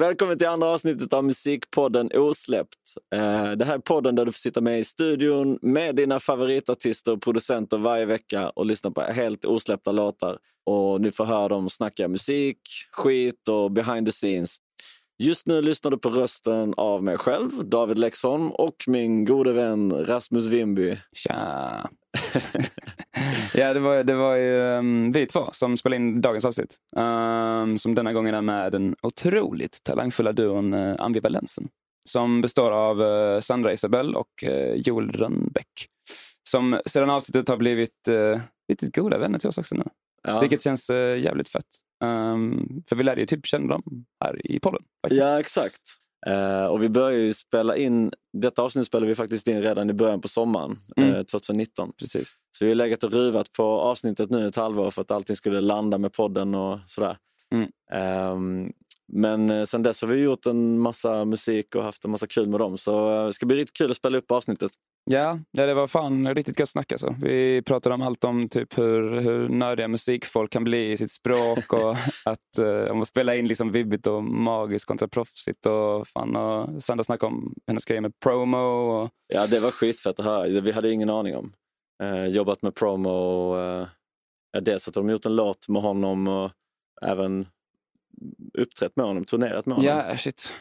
Välkommen till andra avsnittet av Musikpodden Osläppt. Eh, det här är podden där du får sitta med i studion med dina favoritartister och producenter varje vecka och lyssna på helt osläppta låtar. Och ni får höra dem snacka musik, skit och behind the scenes. Just nu lyssnar du på rösten av mig själv, David Lexholm och min gode vän Rasmus Wimby. Tja! ja, det var, det var ju um, vi två som spelade in dagens avsnitt. Um, som denna gången är med den otroligt talangfulla duon eh, uh, Ambivalensen. Som består av uh, Sandra Isabel och uh, Joel Rönnbäck. Som sedan avsnittet har blivit uh, riktigt goda vänner till oss också nu. Ja. Vilket känns uh, jävligt fett. Um, för vi lärde ju typ känna dem här i podden. Faktiskt. Ja, exakt. Eh, och vi började ju spela in, detta avsnitt spelade vi faktiskt in redan i början på sommaren Mm. eh, 2019. Precis. Så vi har legat och ruvat på avsnittet nu ett halvår för att allting skulle landa med podden och sådär. Mm. Ehm, men eh, sen dess har vi gjort en massa musik och haft en massa kul med dem. Så eh, det ska bli riktigt kul att spela upp avsnittet. Ja, det var fan riktigt gött snack alltså. Vi pratade om allt om typ hur, hur nördiga musikfolk kan bli i sitt språk och att uh, om att spela in liksom vibbigt och magiskt kontra proffsigt och fan och Sandra snackade om hennes grejer med promo och Ja, det var skitfett att höra. Vi hade ingen aning om. Eh, jobbat med promo och eh, dels att de gjort en låt med honom och även uppträtt med honom, turnerat med honom. ja, shit.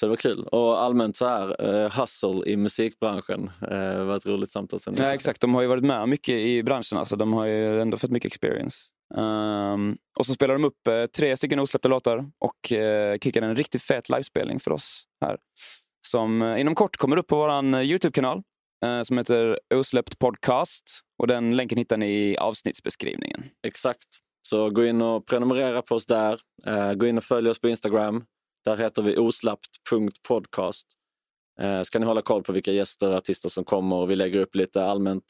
Så det var kul. Och allmänt så här, eh, hustle i musikbranschen. Eh, var ett roligt samtal. Ja, exakt. De har ju varit med mycket i branschen. Alltså. De har ju ändå fått mycket experience. Um, och så spelar de upp eh, tre stycken osläppta låtar och uh, kickar en riktigt fet livespelning för oss här. Som eh, inom kort kommer upp på vår Youtube-kanal eh, som heter Osläppt podcast. Och den länken hittar ni i avsnittsbeskrivningen. Exakt. Så gå in och prenumerera på oss där. Eh, gå in och följ oss på Instagram. Där heter vi oslappt.podcast. Eh, ska ni hålla koll på vilka gäster och artister som kommer och vi lägger upp lite allmänt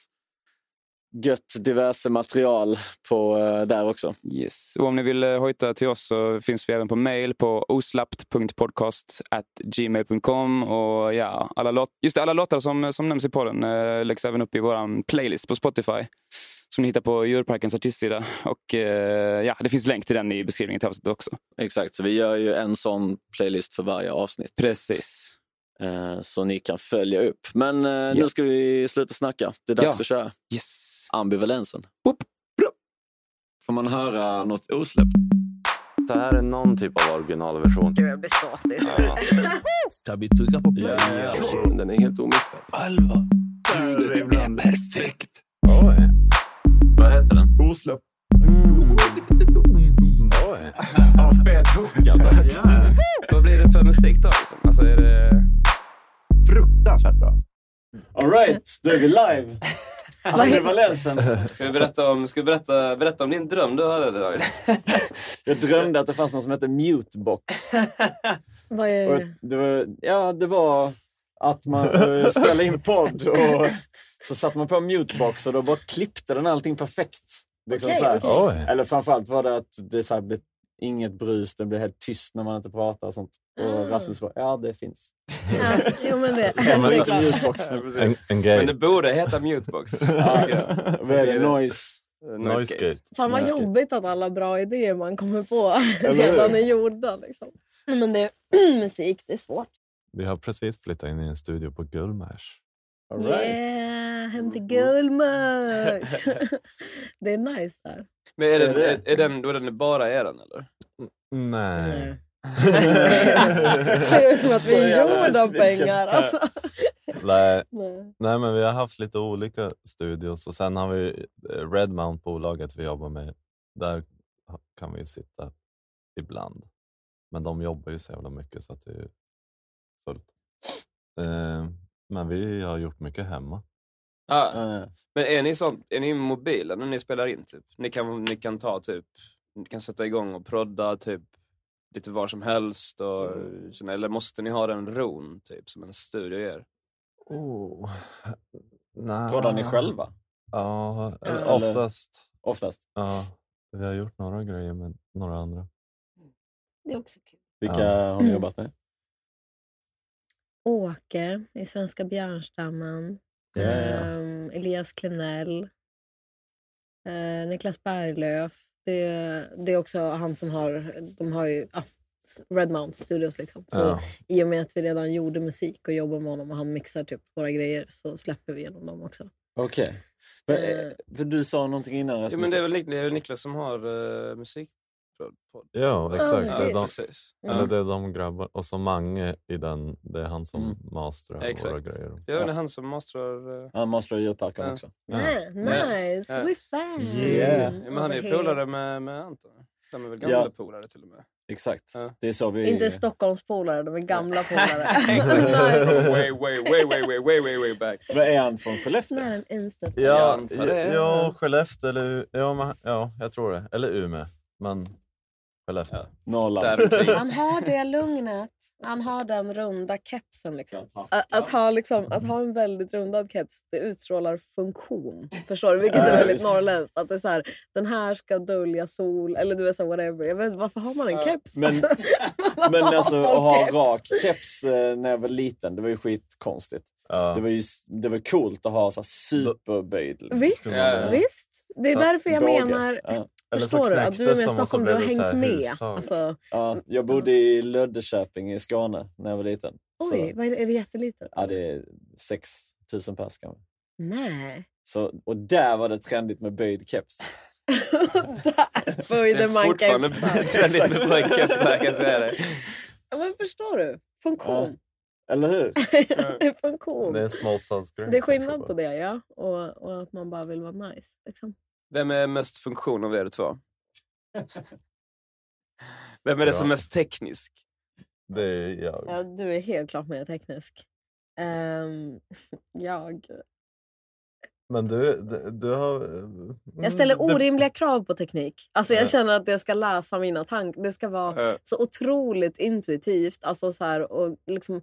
gött diverse material på, eh, där också. Yes. Och om ni vill eh, hojta till oss så finns vi även på mail på oslappt.podcast gmail.com och ja, alla, just det, alla låtar som, som nämns i podden eh, läggs även upp i vår playlist på Spotify som ni hittar på Djurparkens artistsida. Och eh, ja, det finns länk till den i beskrivningen till avsnittet också. Exakt, så vi gör ju en sån playlist för varje avsnitt. Precis. Eh, så ni kan följa upp. Men eh, nu ska vi sluta snacka. Det är dags Ja. att köra. Yes. Ambivalensen. Boop. Får man höra något osläppt? Det här är någon typ av originalversion. Gud, jag blir såsig. Ska vi trycka på play? Den är helt omixad. Alva. Ljudet är perfekt. Vad heter den? Osläppt. Oj. Ja, fet hook alltså. Vad blir det för musik då? Liksom? Alltså, är det... Fruktansvärt bra. Alright, då är vi live. Ska vi berätta om, ska vi berätta, berätta om din dröm du hade David? Jag drömde att det fanns något som hette mutebox. Vad är... det, var, ja, det var att man eh, spelade in podd och så satte man på mutebox och då bara klippte den allting perfekt. Liksom Okej, så här. okej. Oj. Eller framförallt var det att det så här blev inget brus, det blev helt tyst när man inte pratar och sånt. Och Ah. Rasmus bara, ja det finns. Ja, jo men det, det klart. mutebox. En, en. Men det borde heta mutebox. Ja, vad är det? Noise? Noise gate. Fan vad jobbigt att alla bra idéer man kommer på redan är gjorda. Liksom. Men det, musik, det är svårt. Vi har precis flyttat in i en studio på Gullmars. All right. Yeah, hem till Gullmars! det är nice där. Men är den, Är den, då är den bara er den eller? Nej. Ser ut som att vi är gjorda av pengar. Alltså. Nej. Nej. Nej, men vi har haft lite olika studios och sen har vi eh, Redmount-bolaget vi jobbar med. Där kan vi sitta ibland. Men de jobbar ju så jävla mycket så att det är fullt. Eh, men vi har gjort mycket hemma. Ah, Ja, men är ni, sånt, är ni mobila när ni spelar in? Typ? Ni, kan, ni kan ta typ, ni kan sätta igång och prodda typ lite var som helst? Och, Mm. Eller måste ni ha den ron typ som en studio ger? Oh. Nej. Poddar ni själva? Ja, eller Eller- oftast. Oftast. Ja, vi har gjort några grejer med några andra. Det är också kul. Vilka Ja. har ni jobbat med? Åke i Svenska björnstammen. Ja. Ehm, Elias Klenell. Eh, Niklas Berglöf. Det, det är också han som har, de har ju ah, Redmount Studios. Liksom. Så Ja. I och med att vi redan gjorde musik och jobbar med honom och han mixar typ våra grejer så släpper vi genom dem också. Okej. Men, Eh. eh, För du sa någonting innan Ja, men det är väl det är väl Niklas som har uh, musik? Podd. Ja, exakt. det, är de, eller Ja. det är de grabbar. Och så Mange i den, det är han som Mm. masterar Exakt. våra grejer. Ja, det är han som masterar... Uh, Han masterar djurparken Ja. också. Ja. Yeah, nice, Ja. we're fans! Yeah. ja, men han är ju polare med, med Anton. De är väl gamla Ja. polare till och med. Exakt. Ja. Det är så vi... Inte Stockholmspolare, de är gamla polare. Way, way, way, way, way, way, way, way back. Vad är han från Skellefteå? Ja, antar det. ja, Skellefteå eller ja, men, ja, jag tror det. Eller Umeå. Men Skellefteå. Ja. Norrland. Han har det lugnet. Han har den runda kepsen. Liksom. Att, att, ha, liksom, att ha en väldigt rundad keps, det utstrålar funktion. Förstår du? Vilket är Ja, väldigt norrländskt. Att det är så här, den här ska dölja sol, eller du vet så whatever. Jag vet, varför har man en Ja. keps? Men- Alltså, Men alltså att ha keps? rak keps eh, när jag var liten, det var ju skitkonstigt. Ja. Det var ju det var coolt att ha så här superböjd. Liksom. Visst, man säga. visst. Det är Så, därför jag Båge. menar... Ja. Eller så Förstår du? Att du är med i så Stockholm, du har det så hängt med. Alltså, Ja, jag bodde i Löddeköping i Skåne när jag var liten. Så, oj, vad är, det, är det jättelitet? ja, det är 6 000 pers kanske. Nej. Så, och där var det trendigt med böjd keps. Där Det böjde är man fortfarande kepsar. trendigt med pojkkeps, där kan jag säga det. Ja, men förstår du? Funktion. Eller hur? det är funktion. Det är en småstadsgrej. Det är skillnad på det, ja. Och, och att man bara vill vara nice. Liksom. Vem är mest funktion av er två? Vem är det som är mest teknisk? Det är jag. Ja, du är helt klart mer teknisk. Ehm, jag... Men du, du, du har... jag ställer mm, du- orimliga krav på teknik. Alltså jag Ja. känner att jag ska läsa mina tankar. Det ska vara så otroligt intuitivt. Alltså så här, och liksom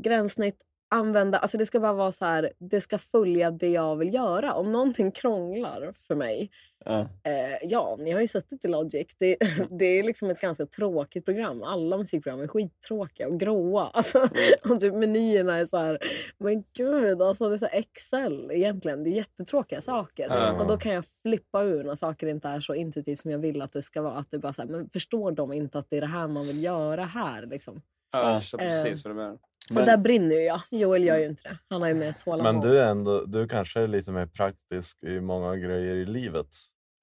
gränssnitt, använda... Alltså det ska bara vara så här, det ska följa det jag vill göra. Om någonting krånglar för mig, Ja. Eh, ja, ni har ju suttit i Logic. Det, det är liksom ett ganska tråkigt program. Alla musikprogram är skittråkiga och gråa. Alltså, och typ menyerna är så här... Men gud, alltså det är så Excel egentligen. Det är jättetråkiga saker. Ja. Och då kan jag flippa ur när saker inte är så intuitivt som jag vill att det ska vara. Att det bara så här, men förstår de inte att det är det här man vill göra här? Liksom. Ja, Eh, precis vad du menar. Och Men- där brinner ju jag. Joel gör ju inte det. Han har ju mer tålamod. Men du är ändå, du kanske är lite mer praktisk i många grejer i livet,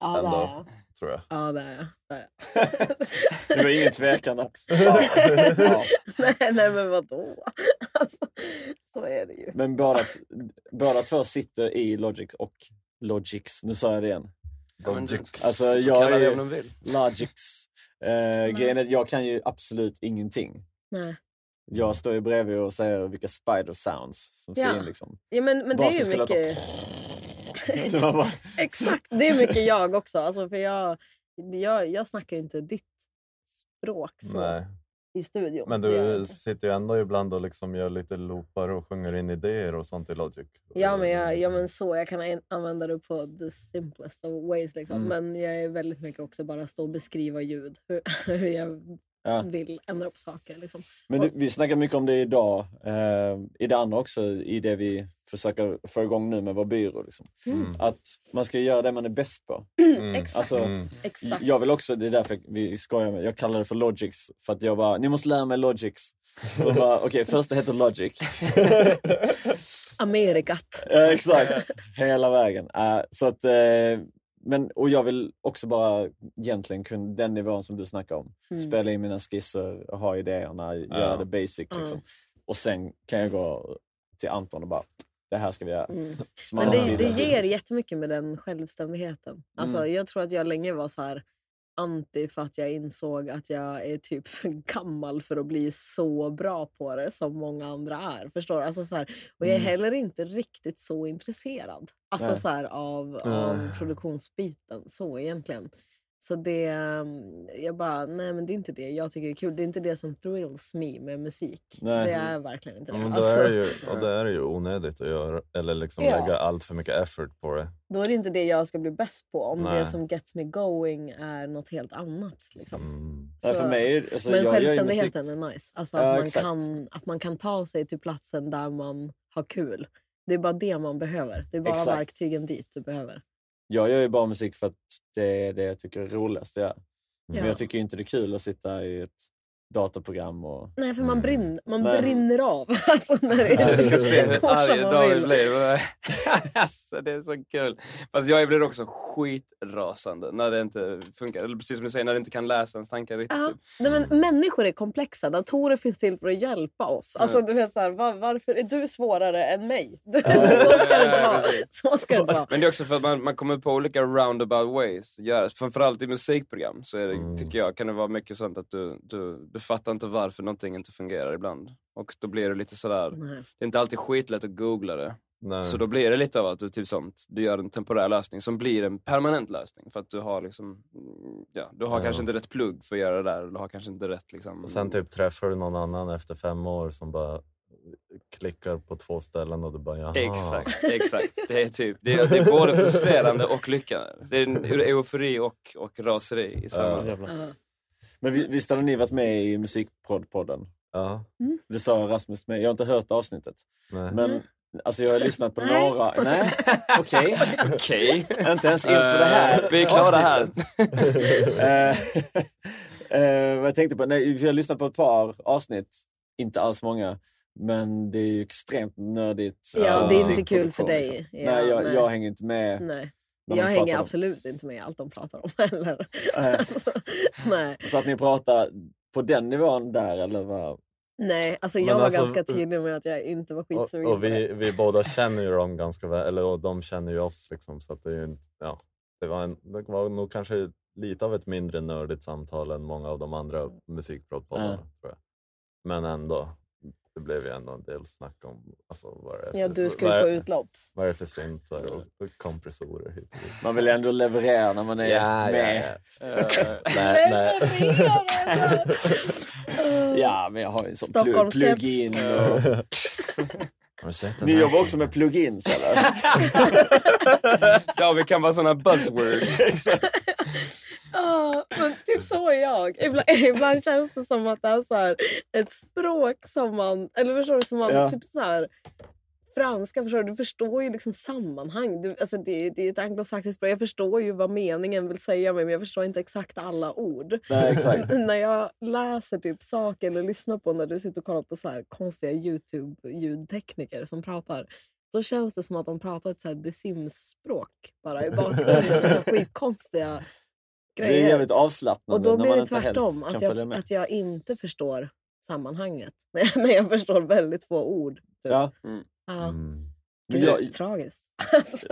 ja, det ändå. är jag. tror jag. Ja, det är jag. Det är jag. Det var ingen tvekan där. Ja. Ja. nej, nej, men vadå? Alltså, så är det ju. Men båda, t- båda två sitter i Logic och Logics. Nu sa jag det igen. Logics. Alltså, jag Kalla det är- om de vill. Logics. Eh, grejen är att jag kan ju absolut ingenting. Nej. Jag står ju bredvid och säger vilka spider sounds som ska Ja. in. Liksom. Ja, men, men det är ju mycket... Det bara... Exakt, det är mycket jag också. Alltså, för jag, jag, jag snackar ju inte ditt språk så Nej. i studion. Men du sitter ju ändå ibland och liksom gör lite loopar och sjunger in idéer och sånt i Logic. Ja men, jag, ja men så, jag kan an- använda det på the simplest of ways. Liksom. Mm. Men jag är väldigt mycket också bara stå och beskriva ljud. Hur, hur jag Ja. vill ändra på saker. Liksom. Men det, vi snackar mycket om det idag, eh, i det andra också, i det vi försöker få igång nu med vår byrå. Liksom. Mm. Att man ska göra det man är bäst på. Mm. Exakt. Alltså, Mm. Exakt. Jag vill också, det är därför vi skojar med, jag kallar det för Logics. För att jag bara, ni måste lära mig Logics. Okej, första heter Logic. Amerikat. Ja, exakt, hela vägen. Eh, så att, eh, men, och jag vill också bara egentligen kunna den nivån som du snackar om. Mm. Spela in mina skisser, ha idéerna, göra det basic. Liksom. Och sen kan jag gå till Anton och bara, det här ska vi göra. Mm. Men det, det ger jättemycket med den självständigheten. Alltså, Mm. Jag tror att jag länge var så här anti för att jag insåg att jag är typ för gammal för att bli så bra på det som många andra är. Förstår du? Alltså, så här, och jag är Mm. heller inte riktigt så intresserad alltså, Nej. så här, av, av produktionsbiten så egentligen. Så det, mm, jag bara, nej men det är inte det jag tycker är kul. Det är inte det som thrills me med musik. Nej. Det är verkligen inte det. Ja, men då Alltså, är det ju, och det är det ju onödigt att göra, eller liksom Ja. lägga allt för mycket effort på det. Då är det inte det jag ska bli bäst på. Om det Nej. som gets me going är något helt annat. Liksom. Mm. Nej, Så- för mig, är- alltså, Men jag självständigheten är nice. Alltså Ja, att, man exakt. kan, att man kan ta sig till platsen där man har kul. Det är bara det man behöver. Det är bara Exakt. verktygen dit du behöver. Jag gör ju bara musik för att det är det jag tycker är roligast att göra. Men Ja. jag tycker inte det är kul att sitta i ett datorprogram och... Nej, för man, brinn, man Nej. brinner av. Alltså, när det Jag ska se hur arg David blir. alltså, det är så kul. Fast jag blir också skitrasande när det inte funkar. Eller precis som du säger, när det inte kan läsa ens tankar riktigt. Ja. Typ. Nej, men människor är komplexa. Datorer finns till för att hjälpa oss. Alltså, Mm. du vet, så här, var, varför är du svårare än mig? så ska det inte vara. Så ska det inte vara. Men det är också för att man, man kommer på olika roundabout ways. Framförallt i musikprogram så är det, Mm. tycker jag kan det vara mycket sånt att du, du, du fattar inte varför någonting inte fungerar ibland. Och då blir det lite sådär, Nej. det är inte alltid skitlätt att googla det. Nej. Så då blir det lite av att du, typ sånt, du gör en temporär lösning som blir en permanent lösning. För att du har liksom, mm, ja, du har Ja. kanske inte rätt plugg för att göra det där. Du har kanske inte rätt liksom... Och sen typ träffar du någon annan efter fem år som bara klickar på två ställen och du bara jaha. Exakt, exakt. Det är, typ, det är, det är både frustrerande och lyckande. Det är eufori och, och raseri i samma. Ja. Men vi- visst har ni varit med i Musikpodd-podden? Ja, Det sa Rasmus med. Jag har inte hört avsnittet. nej. Men alltså jag har lyssnat på Nej. några. Nej, okej. Okej. Inte ens inför det här Eh, Vi är klara här. eh, vad jag tänkte på, nej, vi har lyssnat på ett par avsnitt, inte alls många, men det är ju extremt nördigt. Ja, det är inte kul för dig. liksom. Ja, nej, jag, nej. jag hänger inte med. Nej. Jag hänger om- absolut inte med i allt de pratar om heller. Nej. Alltså, nej. Så att ni pratar på den nivån där, eller vad? nej, alltså Men jag var alltså, ganska tydlig med att jag inte var skitsugen Och, och vi, vi båda känner ju dem ganska väl, eller och de känner ju oss liksom. Så att det, är ja, det, var en, det var nog kanske lite av ett mindre nördigt samtal än många av de andra musikprodpoddarna. Ja. Tror jag. Men ändå, det blev ju ändå en del snack om alltså, vad, det är för, Ja, du vad, skulle är- få utlopp. vad är det för syntar och, kompressorer hit och dit. Man vill ändå leverera när man är med. Eh, Nej, nej. Ja, men jag har ju en sån plug, plug-in. Och... Ni jobbar också med plugins eller? ja, vi kan vara såna buzzwords. Ja, men typ så är jag. Ibland, ibland känns det som att det är så här, ett språk som man... Eller förstår du? Som man, Ja. typ så här, franska, förstår du? Du förstår ju liksom sammanhang. Du, alltså det, det är ett anglosaxiskt språk. Jag förstår ju vad meningen vill säga men jag förstår inte exakt alla ord. Nej, exakt. när jag läser typ saker eller lyssnar på när du sitter och kollar på så här konstiga Youtube-ljudtekniker som pratar. Då känns det som att de pratar ett så här The Sims-språk bara i bakgrunden. så skitkonstiga Det är grejer. jävligt avslappnande och då blir man det tvärtom. Att jag, att jag inte förstår sammanhanget. Men, men jag förstår väldigt få ord. Typ. Ja. Ja. Mm. Men Gud, jag, Tragiskt. Alltså,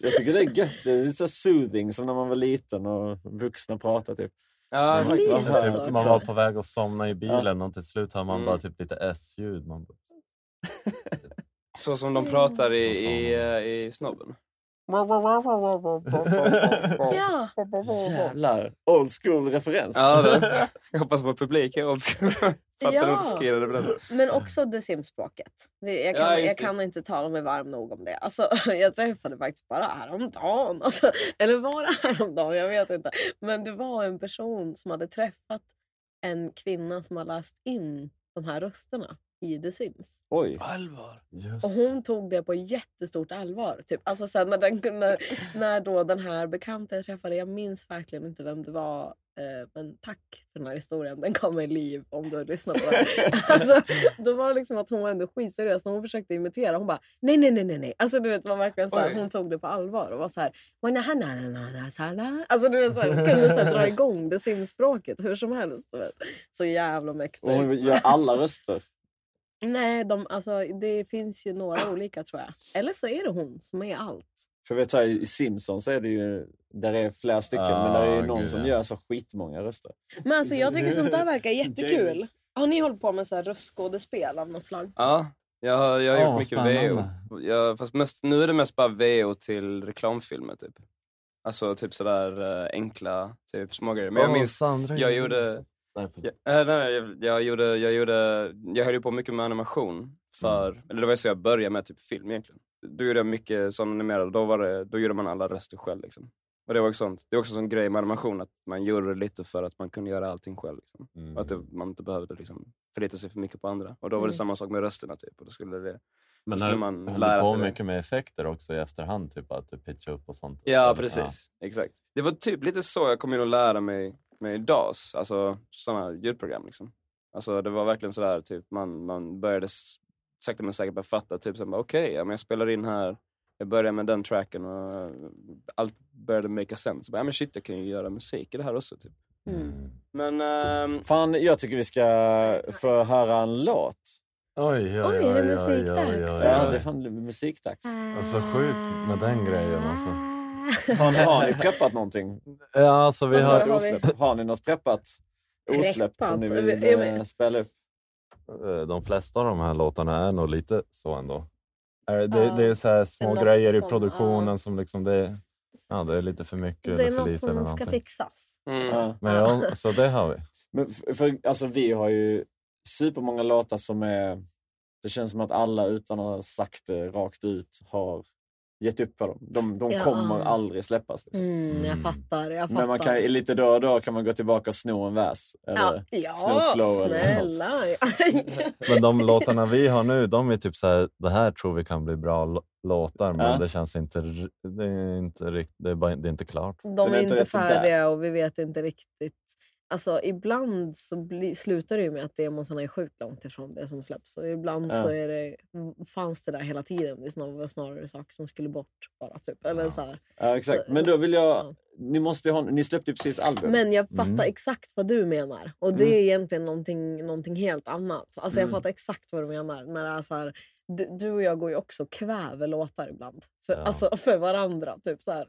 jag tycker det är gött. Det är lite så soothing som när man var liten och vuxna pratar typ. Ja, Men lite Man, så. typ, man var på väg att somna i bilen och till slut hör man Mm. bara typ lite S-ljud. Man bara, Så som de pratar i, i, eh, i snobben. Ja. Jävlar, old school referens. Ja, det. Jag hoppas vår publik är old school. Fattar Ja. uppskrivet det? Men också The Sims-språket. Vi- Jag, kan, Ja, jag det. kan inte tala mig varm nog om det. Alltså, jag träffade faktiskt bara häromdagen. Alltså, eller var det häromdagen? Jag vet inte. Men det var en person som hade träffat en kvinna som har läst in de här rösterna i The Sims. Oj. Allvar? Just. Och hon tog det på jättestort allvar. Typ. Alltså sen när, den, när, när då den här bekanta jag träffade, jag minns verkligen inte vem det var. Eh, men tack för den här historien, den gav mig liv om du lyssnar på den. alltså, då var det liksom att hon var ändå skitseriös när hon försökte imitera. Hon bara nej, nej, nej, nej. nej. Alltså du vet, var verkligen så här, hon tog det på allvar och var så här. Alltså du vet, så här, kunde så här, dra igång det simspråket hur som helst. Du vet. Så jävla mäktigt. Och hon gör alla röster. Nej, de, alltså, det finns ju några olika tror jag. Eller så är det hon som är allt. För vet så här, i Simpsons är det ju, där är flera stycken, men där är Ah, ju någon gud, som ja. gör så skitmånga röster. Men alltså, jag tycker sånt där verkar jättekul. Har ni hållit på med så här röstskådespel av något slag? Ja, jag har, jag har Åh, gjort mycket spännande. VO. Jag, fast mest, nu är det mest bara VO till reklamfilmer typ. Alltså typ sådär eh, enkla typ smågrejer. Men jag minns, Sandra jag är- äh, nej, jag, jag gjorde, jag gjorde, jag höll ju på mycket med animation. För, eller det var så jag började med typ film egentligen. Då gjorde jag mycket sån animerad, då, var det, då gjorde man alla röster själv liksom. Och det var också sånt, det är också en sån grej med animation att man gjorde det lite för att man kunde göra allting själv. Liksom. Mm. Och att det, man inte behövde liksom förlita sig för mycket på andra. Och då var det Mm. samma sak med rösterna typ. Och då skulle det, Men när man lära på sig det. mycket med effekter också i efterhand, typ att du pitchar upp och sånt? Ja, precis. Exakt. Det var typ lite så jag kom in och lära mig med DAS, alltså sådana ljudprogram. Liksom. Alltså, det var verkligen sådär, typ, man, man började sakta men säkert börja fatta, typ, okej, ja, men jag spelar in här, jag börjar med den tracken och eh, allt började make sense. Så bara, ja, men shit, jag kan ju göra musik i det här också. Typ. Mm. Men ehm, Fan, jag tycker vi ska få höra en låt. Oj, oj, oj. Oj, är det musikdags? Ja, det är fan musikdags. Alltså sjukt med den grejen alltså. Har ni, har ni preppat någonting? Ja, alltså vi har... Ett har vi- osläpp? Har ni något preppat? Osläppt som ni vill eh, spela upp? Eh, De flesta av de här låtarna är nog lite så ändå. Eh, Det, det är så här små något grejer i som- produktionen ja. som liksom det, ja, det är lite för mycket Det är eller för något lite. eller som ska fixas. mm, Ja. Men ja, så det har vi. Men för, för, alltså, vi har ju supermånga låtar som är... Det känns som att alla utan att ha sagt det rakt ut har gett upp på dem. De, de Ja. kommer aldrig släppas. Liksom. Mm, jag Mm. fattar, jag fattar. Men man kan, lite då och då kan man gå tillbaka och sno en vers. Ja, Eller, ja snott flow eller något snälla. Men de låtarna vi har nu, de är typ så här, det här tror vi kan bli bra lå- låtar, men Ja. det känns inte, det är inte riktigt, det är, bara, det är inte klart. De är är inte färdiga och vi vet inte riktigt. Alltså ibland så bli, slutar det ju med att demosarna är sjukt långt ifrån det som släpps. Och ibland Ja. så är det, fanns det där hela tiden. Det är snarare, saker som skulle bort bara. Typ. Eller Ja. så här. Ja, exakt. Så- Men då vill jag... Ja. Ni, måste ha, ni släppte ju precis album. Men jag fattar Mm. exakt vad du menar. Och det Mm. är egentligen någonting, någonting helt annat. Alltså jag Mm. fattar exakt vad du menar. När det är så här, du, du och jag går ju också och kväver låtar ibland. För, Ja. alltså, för varandra. Typ så här.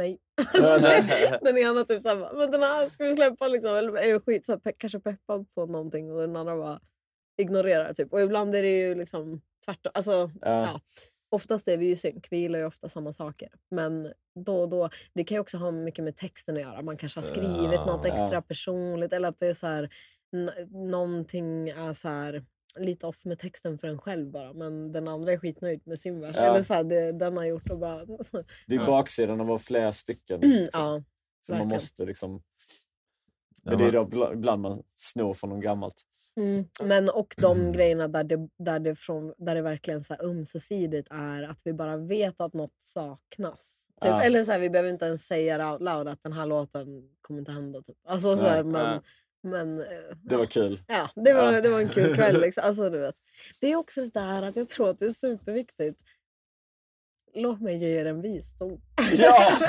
Nej. Alltså, det- den ena typ såhär, men den här ska vi släppa liksom. Eller är skit, så här, kanske peppad på någonting och den andra bara ignorerar typ. Och ibland är det ju liksom tvärtom. Alltså, Ja. ja. Oftast är vi ju synk, vi gillar ju ofta samma saker. Men då och då, det kan ju också ha mycket med texten att göra. Man kanske har skrivit Ja. något extra personligt eller att det är så här, någonting är så här, lite off med texten för en själv bara. Men den andra är skitnöjd med sin vers. Ja. Eller så här, det den har gjort och bara... Det är baksidan av att flera stycken. Mm, liksom. ja, För man måste liksom... Men det är då bla- ibland man snor från något gammalt. Mm. Men och de Mm. grejerna där det, där, det från, där det verkligen så här ömsesidigt är att vi bara vet att något saknas. Typ. Ja. Eller så här, vi behöver inte ens säga det out loud att den här låten kommer inte hända. Typ. Alltså, så här, men, nej. Men, eh, Det var kul. ja, det, var, Ja. det var en kul kväll. Liksom. Alltså, du vet. Det är också det där att jag tror att det är superviktigt. Låt mig ge er en visdom. Ja!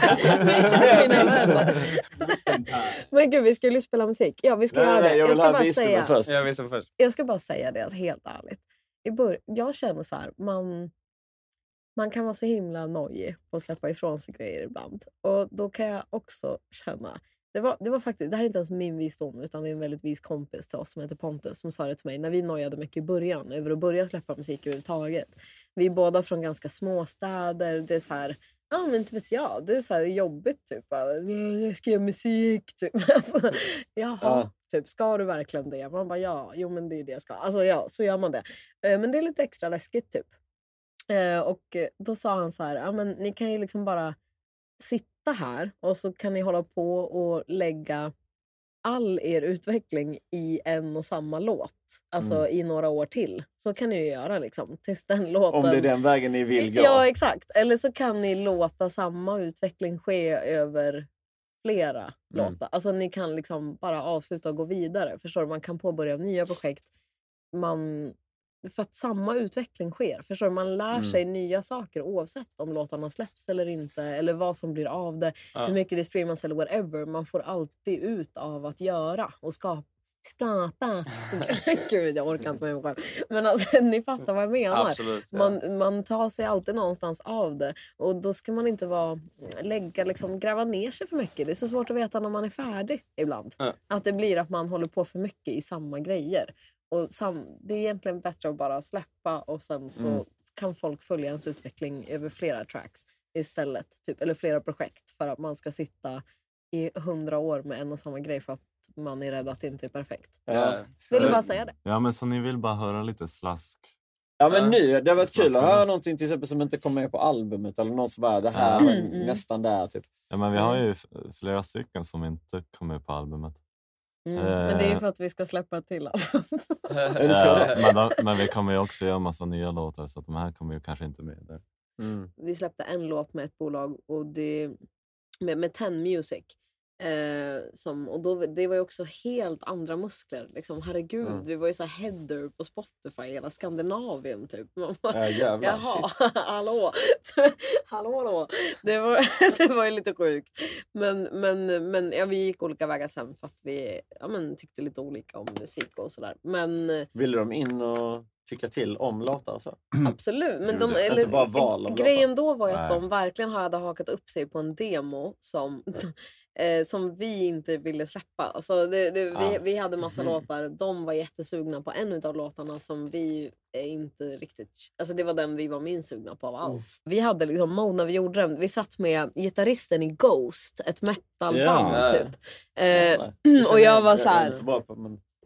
Men gud, vi skulle ju spela musik. Ja, vi ska Nej, göra nej, det. jag vill ska bara säga, först. Jag först. jag ska bara säga det helt ärligt. I bör- jag känner så här, man, man kan vara så himla nojig på att släppa ifrån sig grejer ibland. Och då kan jag också känna, Det var, det var faktiskt, det här är inte ens min visdom utan det är en väldigt vis kompis till oss som heter Pontus som sa det till mig när vi nojade mycket i början över att börja släppa musik överhuvudtaget. Vi är båda från ganska små städer. Det är så här, ja men inte vet jag, det är så här jobbigt typ. Bara, "Nej, Jag ska göra musik typ. Alltså, jaha, Ja. typ ska du verkligen det? Man bara ja, jo men det är det jag ska. Alltså ja, så gör man det. Eh, Men det är lite extra läskigt typ. Eh, Och då sa han så här, ja men ni kan ju liksom bara sitta här och så kan ni hålla på och lägga all er utveckling i en och samma låt. Alltså Mm. i några år till. Så kan ni ju göra liksom. Tills den låten... Om det är den vägen ni vill gå. Ja exakt. Eller så kan ni låta samma utveckling ske över flera Mm. låtar. Alltså ni kan liksom bara avsluta och gå vidare. Förstår du? Man kan påbörja nya projekt. Man, för att samma utveckling sker. Förstår du? Man lär Mm. sig nya saker oavsett om låtarna släpps eller inte. Eller vad som blir av det. Ja. Hur mycket det streamas eller whatever. Man får alltid ut av att göra och skapa. Skapa. Gud, jag orkar inte med mig själv. Men alltså, ni fattar vad jag menar. Absolut. ja. Man, man tar sig alltid någonstans av det. Och då ska man inte vara, lägga, liksom, gräva ner sig för mycket. Det är så svårt att veta när man är färdig ibland. Ja. Att det blir att man håller på för mycket i samma grejer. Och sam, det är egentligen bättre att bara släppa och sen så Mm. kan folk följa ens utveckling över flera tracks istället. Typ, eller flera projekt för att man ska sitta i hundra år med en och samma grej för att man är rädd att det inte är perfekt. Ja. Vill Men- bara säga det. Ja, men så ni vill bara höra lite slask? Ja men nu, det har varit kul att höra någonting till exempel som inte kom med på albumet eller någon som bara det här Mm, mm. nästan där typ. Ja, men vi har ju f- flera stycken som inte kommer på albumet. Mm. Men det är ju för att vi ska släppa till så Ja, men, men vi kommer ju också göra massa nya låtar så att de här kommer ju kanske inte med där. Mm. vi släppte en låt med ett bolag och det, med, med Ten Music. Eh, som, och då, det var ju också helt andra muskler. Liksom, herregud, Mm. vi var ju så header på Spotify i hela Skandinavien. Typ. Man bara, Ja, jävlar. Jaha, Shit. hallå. hallå, hallå. Det var, det var ju lite sjukt. Men, men, men ja, vi gick olika vägar sen för att vi ja, men, tyckte lite olika om musik och sådär. Men Ville de in och tycka till om låtar och så? Absolut. Men de, eller, Inte bara val grejen då var ju att Nej. de verkligen hade hakat upp sig på en demo som, eh, som vi inte ville släppa. Alltså det, det, vi, vi hade massa Mhm. låtar. De var jättesugna på en av låtarna som vi inte riktigt... Alltså det var den vi var minst sugna på av allt. Vi hade liksom mode när vi gjorde den. Vi satt med gitarristen i Ghost, ett metalband Ja. typ. Eh, och jag var så här-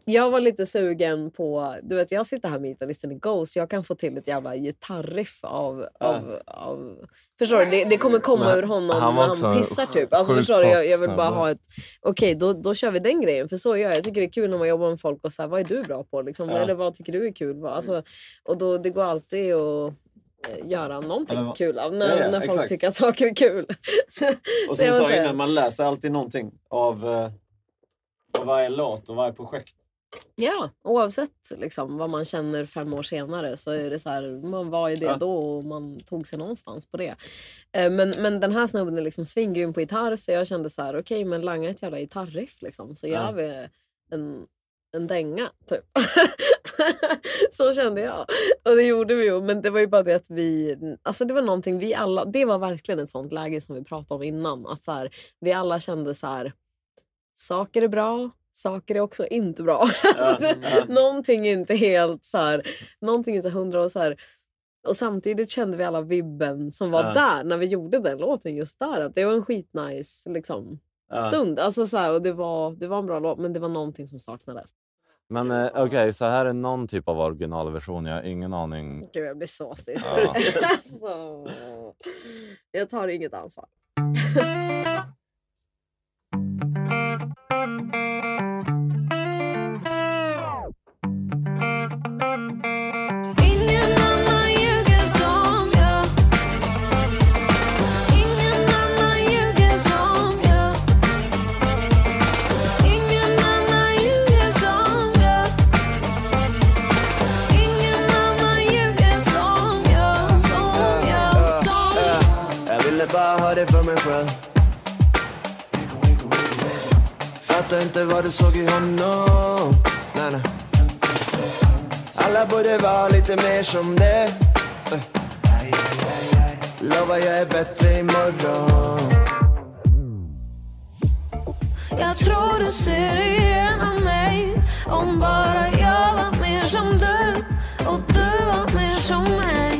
Jag var lite sugen på, du vet jag sitter här med gitarristen i Ghost, jag kan få till ett jävla gitarriff av, av, av Förstår du? Det, det kommer komma Men ur honom han när han pissar typ. Alltså, förstår du? Jag, jag vill bara ha ett, okej då, då kör vi den grejen. För så gör jag. Jag tycker det är kul när man jobbar med folk och så här, vad är du bra på? Liksom? Ja. Eller vad tycker du är kul? Vad- Alltså, och då, det går alltid att eh, göra någonting Eller kul av när, Ja, ja, när folk exakt. tycker att saker är kul. Så- Och så som jag du sa innan, man läser alltid någonting av, eh, av varje låt och varje projekt. Ja, oavsett liksom, vad man känner fem år senare så är det så här, man var i det Ja. då och man tog sig någonstans på det. Eh, Men, men den här snubben är liksom svingrym på gitarr så jag kände så här, okej men langa ett jävla gitarriff liksom så gör vi en, en dänga typ. så kände jag. Och det gjorde vi ju men det var ju bara det att vi, alltså det var någonting vi alla, det var verkligen ett sånt läge som vi pratade om innan. Att så här, vi alla kände så här, saker är bra, saker är också inte bra. Alltså, det, ja. Någonting är inte helt så här, någonting är inte hundra och så här. Och samtidigt kände vi alla vibben som var Ja. där när vi gjorde den låten just där. Att det var en skitnice liksom, Ja. stund. Alltså, så här, och det var, det var en bra låt men det var någonting som saknades. Men eh, okej, så här är någon typ av originalversion. Jag har ingen aning. Gud jag blir så stis. Ja. alltså, jag tar inget ansvar. det för mig själv. Fattar inte vad du såg i honom. Nej, nej. Alla borde vara lite mer som det. Eh. Lovar jag är bättre imorgon. Jag tror du ser igenom mig. Om bara jag var mer som du Och du var mer som mig.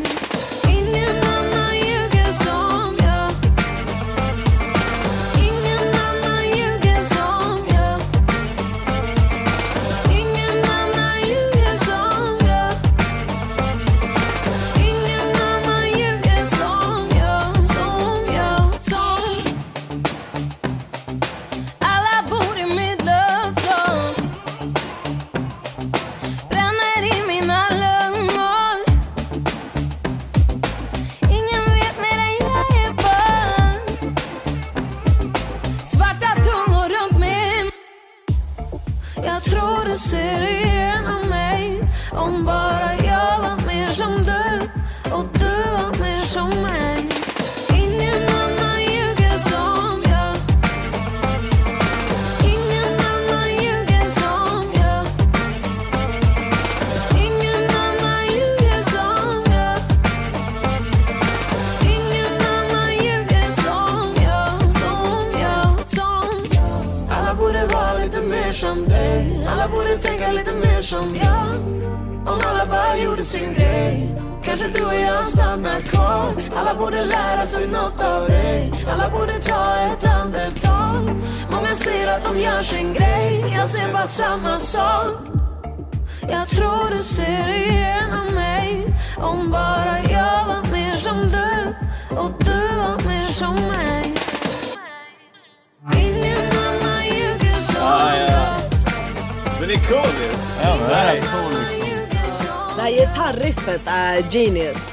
Genius.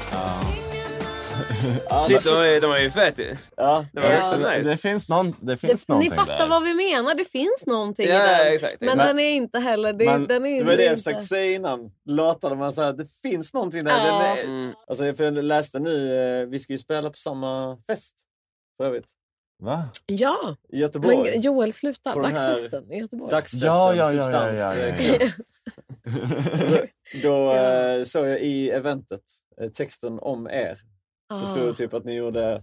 Shit, de är, de är ju fett ju. Ja. Det var Ja. också nice. Det finns, någon, det finns Det, ni någonting fattar där. vad vi menar, det finns någonting Ja, i den. exakt, Men exakt. den är inte heller... Det, Men den är det var det jag försökte säga innan. Låtar där man säger det finns någonting där. Ja. Den är, Mm. alltså, för jag läste nu, eh, vi ska ju spela på samma fest för övrigt. Va? Ja, I Göteborg. men Joel sluta. På den här Dagsfesten i Göteborg. Dagsfesten, Ja, ja, ja, ja, ja, ja, ja. Då Ja. eh, såg jag i eventet eh, texten om er. Så Ah. stod det typ att ni gjorde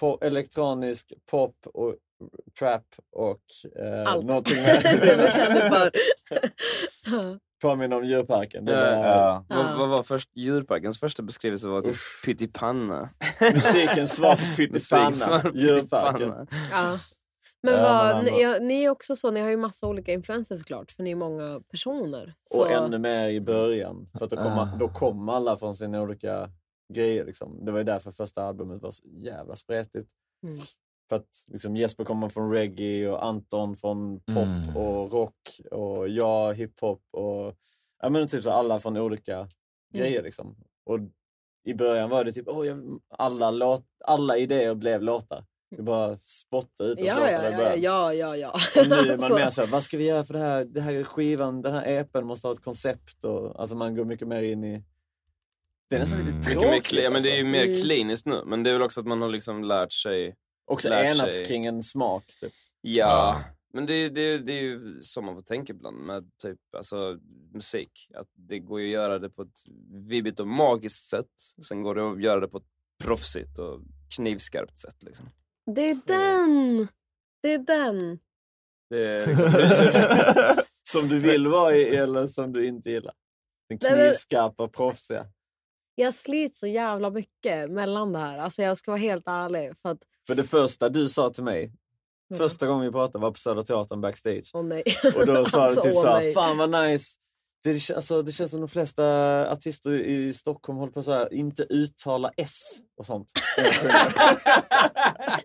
po- elektronisk pop och trap och eh, Allt. någonting det vi känner med. för. Påminner om djurparken. Det Ja. var Ja. Vad, vad var först, djurparkens första beskrivelse var typ pyttipanna. musikens svar på pyttipanna. Djurparken. Ja. Men Ja, vad, men ni, ja, ni är också så, ni har ju massa olika influencers såklart, för ni är många personer. Så, Och ännu mer i början. För att då kom, Ah. då kom alla från sina olika grejer. Liksom. Det var ju därför första albumet var så jävla spretigt. Mm. För att liksom, Jesper kommer från reggae och Anton från pop Mm. och rock och jag hiphop och ja, men typ så alla från olika Mm. grejer. Liksom. Och i början var det typ oh, jag, alla, låt, alla idéer blev låtar. Vi bara spottade ut oss ja, ja, ja, början. ja, ja, ja. Och nu är man Så- mer så här, vad ska vi göra för det här? Det här är skivan, den här EPn måste ha ett koncept. Och, alltså man går mycket mer in i... Det är nästan Mm. lite Mycket tråkigt. mer clean, men det är ju alltså. mer Mm. kliniskt nu. Men det är väl också att man har liksom lärt sig. Också lärt enas sig- kring en smak. Typ. Ja, men det, är- det, är- det är ju så man får tänka ibland med typ alltså, musik. Att det går ju att göra det på ett vibbigt och magiskt sätt. Sen går det att göra det på ett proffsigt och knivskarpt sätt. Liksom. Det är den! Det är den. Det är liksom, som du vill vara i eller som du inte gillar. Den knivskarpa, proffsiga. Jag slits så jävla mycket mellan det här. Alltså jag ska vara helt ärlig. För att, För det första du sa till mig, Mm. första gången vi pratade var på Södra Teatern backstage. nej. Och då sa Alltså, du typ åh såhär, nej. fan vad nice. Det, alltså, det känns som de flesta artister i Stockholm håller på att så här, inte uttala S och sånt.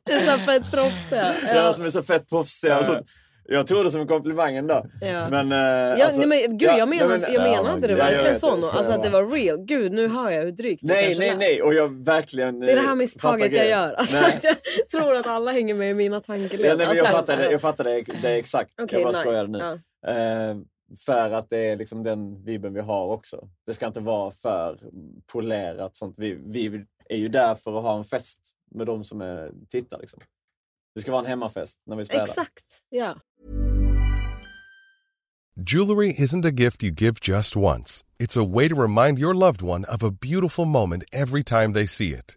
Det är så fett proffsiga. Ja, som är så fett proffsiga sånt. Jag tog det som en komplimang ändå. Ja. Men, eh, Ja, alltså- nej, men, gud, ja, jag, menade, nej, men- jag ja, menade men- det ja, verkligen så. skojar Alltså att det var real. Gud, nu hör jag hur drygt det Nej, nej, nej. Och jag verkligen... Det är det här eh, misstaget jag gör. Alltså, jag tror att alla hänger med i mina tankeled. Ja, nej, men jag Alltså, fattar det, jag fattar det, det är exakt. Okej, jag bara nice. skojade nu. Ja. Eh, för att det är liksom den vibben vi har också. Det ska inte vara för polerat. Sånt. Vi, vi är ju där för att ha en fest med de som är tittar. Liksom. Det ska vara en hemmafest när vi spelar. Exakt. Ja. Jewelry isn't a gift you give just once. It's a way to remind your loved one of a beautiful moment every time they see it.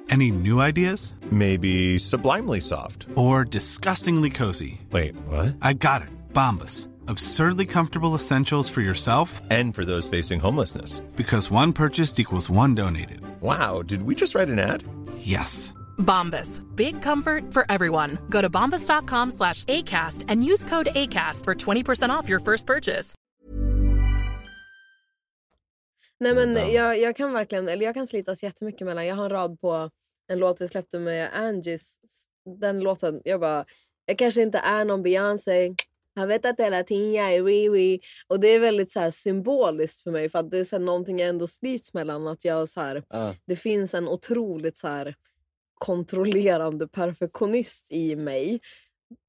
Any new ideas? Maybe sublimely soft. Or disgustingly cozy. Wait, what? I got it. Bombas. Absurdly comfortable essentials for yourself and for those facing homelessness. Because one purchased equals one donated. Wow, did we just write an ad? Yes. Bombas. Big comfort for everyone. Go to bombas.com slash ACAST and use code ACAST for 20% off your first purchase. Nej men jag, jag kan verkligen, eller jag kan slitas jättemycket mellan, jag har en rad på en låt vi släppte med Angies, den låten, jag bara, jag kanske inte är någon Beyoncé, jag vet att hela tiden jag är Riri. Och det är väldigt så här, symboliskt för mig för att det är så här, någonting jag ändå slits mellan. Att jag, så här, Ja. Det finns en otroligt så här, kontrollerande perfektionist i mig.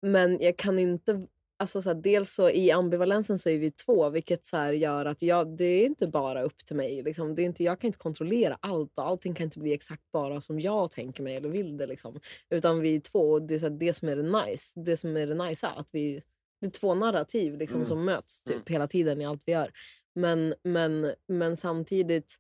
Men jag kan inte... Alltså så här, dels så i ambivalensen så är vi två vilket så här gör att jag, det är inte bara upp till mig. Liksom. Det är inte, jag kan inte kontrollera allt och allting kan inte bli exakt bara som jag tänker mig eller vill det. Liksom. Utan vi är två och det är så här, det som är det nice. Det som är det nice är att vi det är två narrativ liksom, Mm. som möts typ, hela tiden i allt vi gör. Men, men, men samtidigt...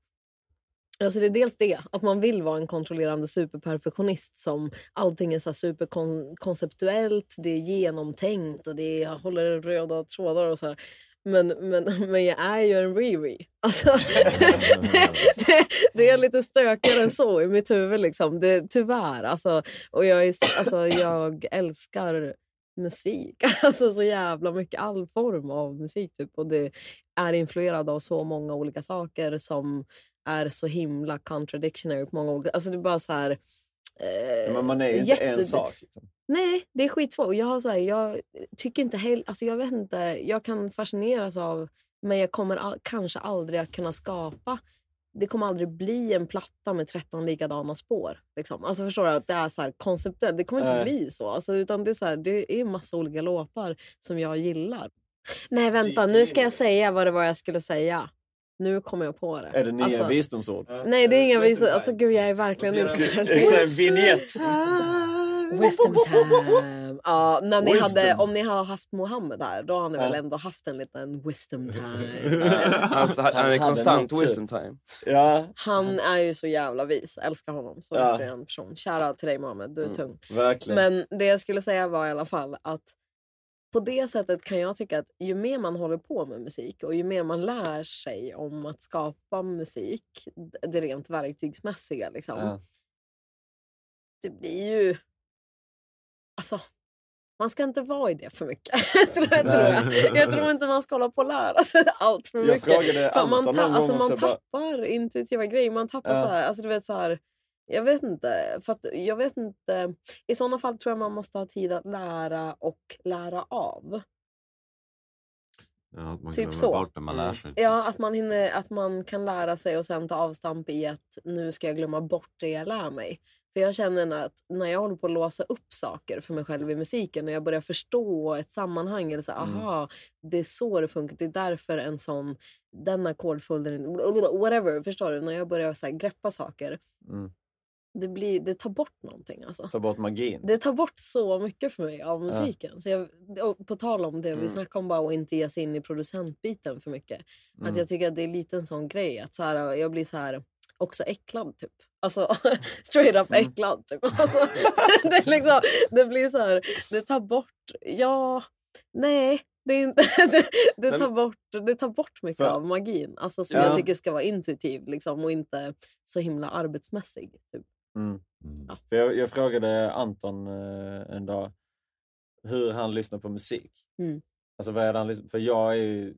Alltså det är dels det, att man vill vara en kontrollerande superperfektionist som allting är så superkonceptuellt, det är genomtänkt och det är, jag håller röda trådar och så här. Men, men, men jag är ju en Riri. Alltså, det, det, det, det är lite stökigare än så i mitt huvud. Liksom. Det, tyvärr. Alltså, och jag, är, alltså, jag älskar musik. Alltså så jävla mycket. All form av musik. Typ. Och det är influerad av så många olika saker som är så himla contradictionary på många olika... Alltså det är bara så här... Eh, Men man är ju inte en jätte- sak. Liksom. Nej, det är skitsvårt. Jag, har så här, jag tycker inte heller... Alltså jag vet inte. Jag kan fascineras av... Men jag kommer all, kanske aldrig att kunna skapa... Det kommer aldrig bli en platta med 13 likadana spår. Liksom. Alltså förstår du? Att det är så här konceptuellt. Det kommer inte Nej. bli så. Alltså, utan det, är så här, det är massa olika låtar som jag gillar. Nej, vänta. Nu ska jag säga vad det var jag skulle säga. Nu kommer jag på det. Är det nya Alltså- visdomsord? Nej, det är inga visor. Alltså gud, jag är verkligen en vignett. Wisdom time. Ja, när ni Wisdom. hade, om ni hade haft Mohammed här, då har ni Ja. väl ändå haft en liten wisdom time. Alltså, han, han är konstant något wisdom time. Ja, Han är ju så jävla vis. Älskar honom. Så Ja. inspirerande person. Shoutout till dig Mohammed, du är Mm. tung. verkligen. Men det jag skulle säga var i alla fall att på det sättet kan jag tycka att ju mer man håller på med musik och ju mer man lär sig om att skapa musik, det rent verktygsmässiga liksom. Ja. Det blir ju... Alltså, man ska inte vara i det för mycket. tror jag, tror jag. jag tror inte man ska hålla på och lära sig allt för Jag mycket. frågade För man, Anton ta, någon alltså, gång man också, bara- tappar intuitiva grejer. Man tappar Ja. så här, alltså du vet så här, jag vet inte. För att, jag vet inte. I sådana fall tror jag man måste ha tid att lära och lära av. Ja, att man Typ så. bort det man lär sig. Ja, att man, hinner, att man kan lära sig och sen ta avstamp i att nu ska jag glömma bort det jag lär mig. För jag känner att när jag håller på att låsa upp saker för mig själv i musiken och jag börjar förstå ett sammanhang eller så Mm. aha, det är så det funkar. Det är därför en sån, den ackordföljden, whatever, förstår du? När jag börjar så greppa saker, Mm. det, blir, det tar bort någonting alltså. Ta bort magin. Det tar bort så mycket för mig av Ja. musiken. Så jag, på tal om det vi Mm. snackade om, bara att inte ge sig in i producentbiten för mycket. Mm. Att jag tycker att det är lite en sån grej. Att så här, jag blir så här också äcklad typ. Alltså straight up Mm. äcklad. Typ. Alltså, det, är liksom, det blir så här, det tar bort, ja, nej. Det, är inte, det, det, tar bort, det tar bort mycket För- av magin. Alltså, som Ja. jag tycker ska vara intuitiv liksom, och inte så himla arbetsmässig. Typ. Mm. För jag, jag frågade Anton eh, en dag hur han lyssnar på musik. Mm. Alltså vad är det han För jag är ju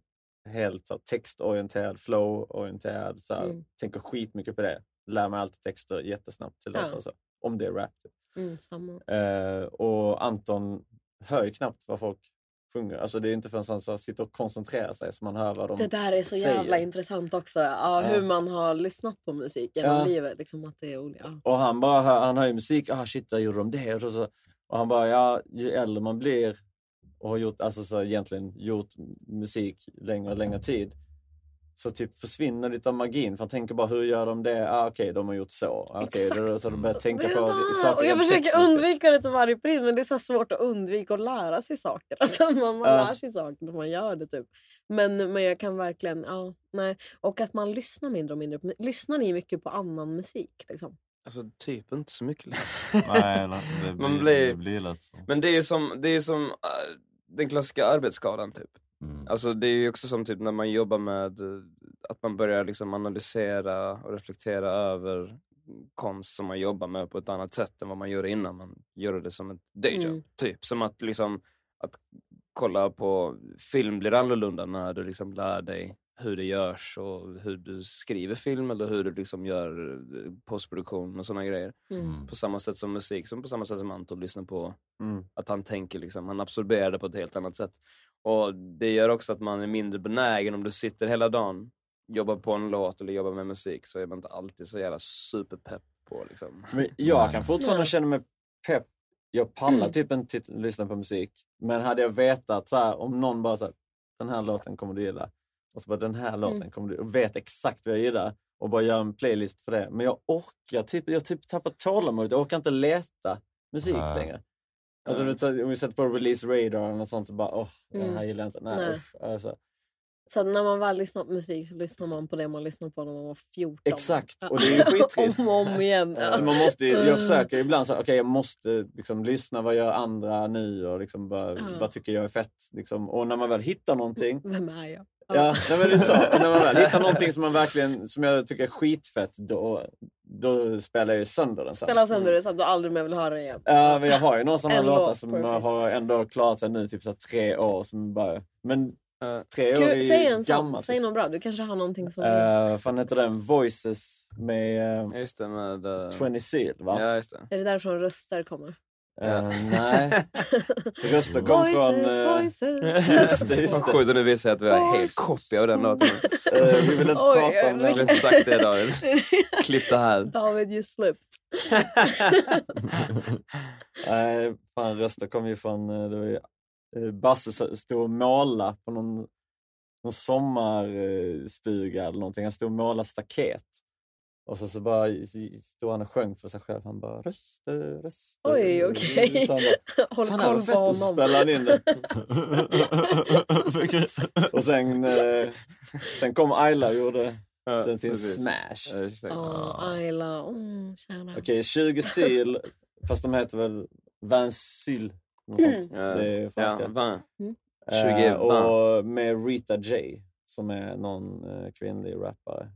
helt så, här, textorienterad, flow-orienterad. Så här, Mm. Tänker skitmycket på det. Lär mig alltid texter jättesnabbt till Ja. låtar. och Så, om det är rap. Typ. Mm. Eh, och Anton hör ju knappt vad folk sjunger. Alltså det är inte förrän han sitter och koncentrerar sig som man hör vad de Det där är så säger. jävla intressant också. Ja, Ja. Hur man har lyssnat på musik genom Ja. livet. Liksom att det är olika. Och han bara hör, han hör ju musik, ah shit där gjorde de det. Och, så, och han bara, ja ju äldre man blir och har gjort, alltså så egentligen gjort musik längre och längre tid så typ försvinner lite av magin. För han tänker bara, hur gör de det? Ah, Okej, de har gjort så. Ah, Okej, då, så de börjar tänka Det på det saker och jag försöker tekniskt. undvika det till varje pris men det är så svårt att undvika att lära sig saker. Alltså man, man Ja. lär sig saker när man gör det typ. Men, men jag kan verkligen, ja, nej. Och att man lyssnar mindre och mindre. Lyssnar ni mycket på annan musik? Liksom? Alltså typ inte så mycket. Nej, det blir- Man blir, det blir lätt så. Men det är som, det är som äh, den klassiska arbetsskadan typ. Mm. Alltså det är ju också som typ när man jobbar med eh, att man börjar liksom analysera och reflektera över konst som man jobbar med på ett annat sätt än vad man gjorde innan man gjorde det som ett dayjob. Mm. Typ som att liksom att kolla på film blir annorlunda när du liksom lär dig hur det görs och hur du skriver film eller hur du liksom gör eh, postproduktion och sådana grejer. Mm. På samma sätt som musik, som på samma sätt som Anton lyssnar på. Mm. Att han tänker liksom, han absorberar det på ett helt annat sätt. Och det gör också att man är mindre benägen om du sitter hela dagen, jobbar på en låt eller jobbar med musik så är man inte alltid så jävla superpepp på liksom. Men jag kan fortfarande Nej. känna mig pepp. Jag pallar Mm. typ inte lyssna på musik. Men hade jag vetat så här, om någon bara så här, den här låten kommer du gilla. Och så bara den här låten Mm. kommer du och vet exakt vad jag gillar. Och bara gör en playlist för det. Men jag orkar typ, jag typ tappar tålamodet. Jag orkar inte leta musik Nej. längre. Alltså här, om vi sätter på release radar och sånt och bara åh, här Mm. gillar jag inte. Nej, Nej. usch. Alltså, Så när man väl lyssnar på musik så lyssnar man på det man lyssnade på när man var 14. Exakt, och det är ju skittrist. om och om igen. Så man måste, ju- jag Mm. försöker ibland här, okej jag måste liksom lyssna, vad gör andra nu och liksom bara, Ja. vad tycker jag är fett. Liksom. Och när man väl hittar någonting, Vem är jag? Ja, nej, men det så. När man väl hittar någonting som, man verkligen, som jag tycker är skitfett, då, då spelar jag ju sönder den sen. Spela sönder det så att du aldrig mer vill höra det igen. Ja, men jag har ju några sådana låtar låt som per week. har ändå klarat sig nu typ så här, tre år. Som bara, men tre år är ju säg en sån, gammalt. säg något bra. Du kanske har någonting som... Uh, fan heter den? Voices med uh, Just det, med... Uh... 20 Seal va? Ja, just det. Är det därifrån röster kommer? Eh, nej. Röster kom från... eh, voices. Just det, just det. sjukt om du visar att vi har helt Voices. copy av den låten. Eh, vi vill inte Oj, prata om jag Jag inte sagt det David. Klipp det här. David, you slipped. Nej, fan röster kom ju från... Det var ju, Basse stod och målade på någon, någon sommarstuga eller någonting. Han stod och målade staket. Och så, så bara stod han och sjöng för sig själv. Han bara röster, röster. Oj, okej. Så han bara, Håll koll på och så honom. spelade han in det. och sen, eh, sen kom Ayla och gjorde den till en smash. Ja, Ayla. Mm, tjena. Okej, 20 syl, fast de heter väl Vansyl. Något Mm. Det är franska. Ja, van. Mm. 20 Eh, van. och med Rita J, som är någon eh, kvinnlig rappare.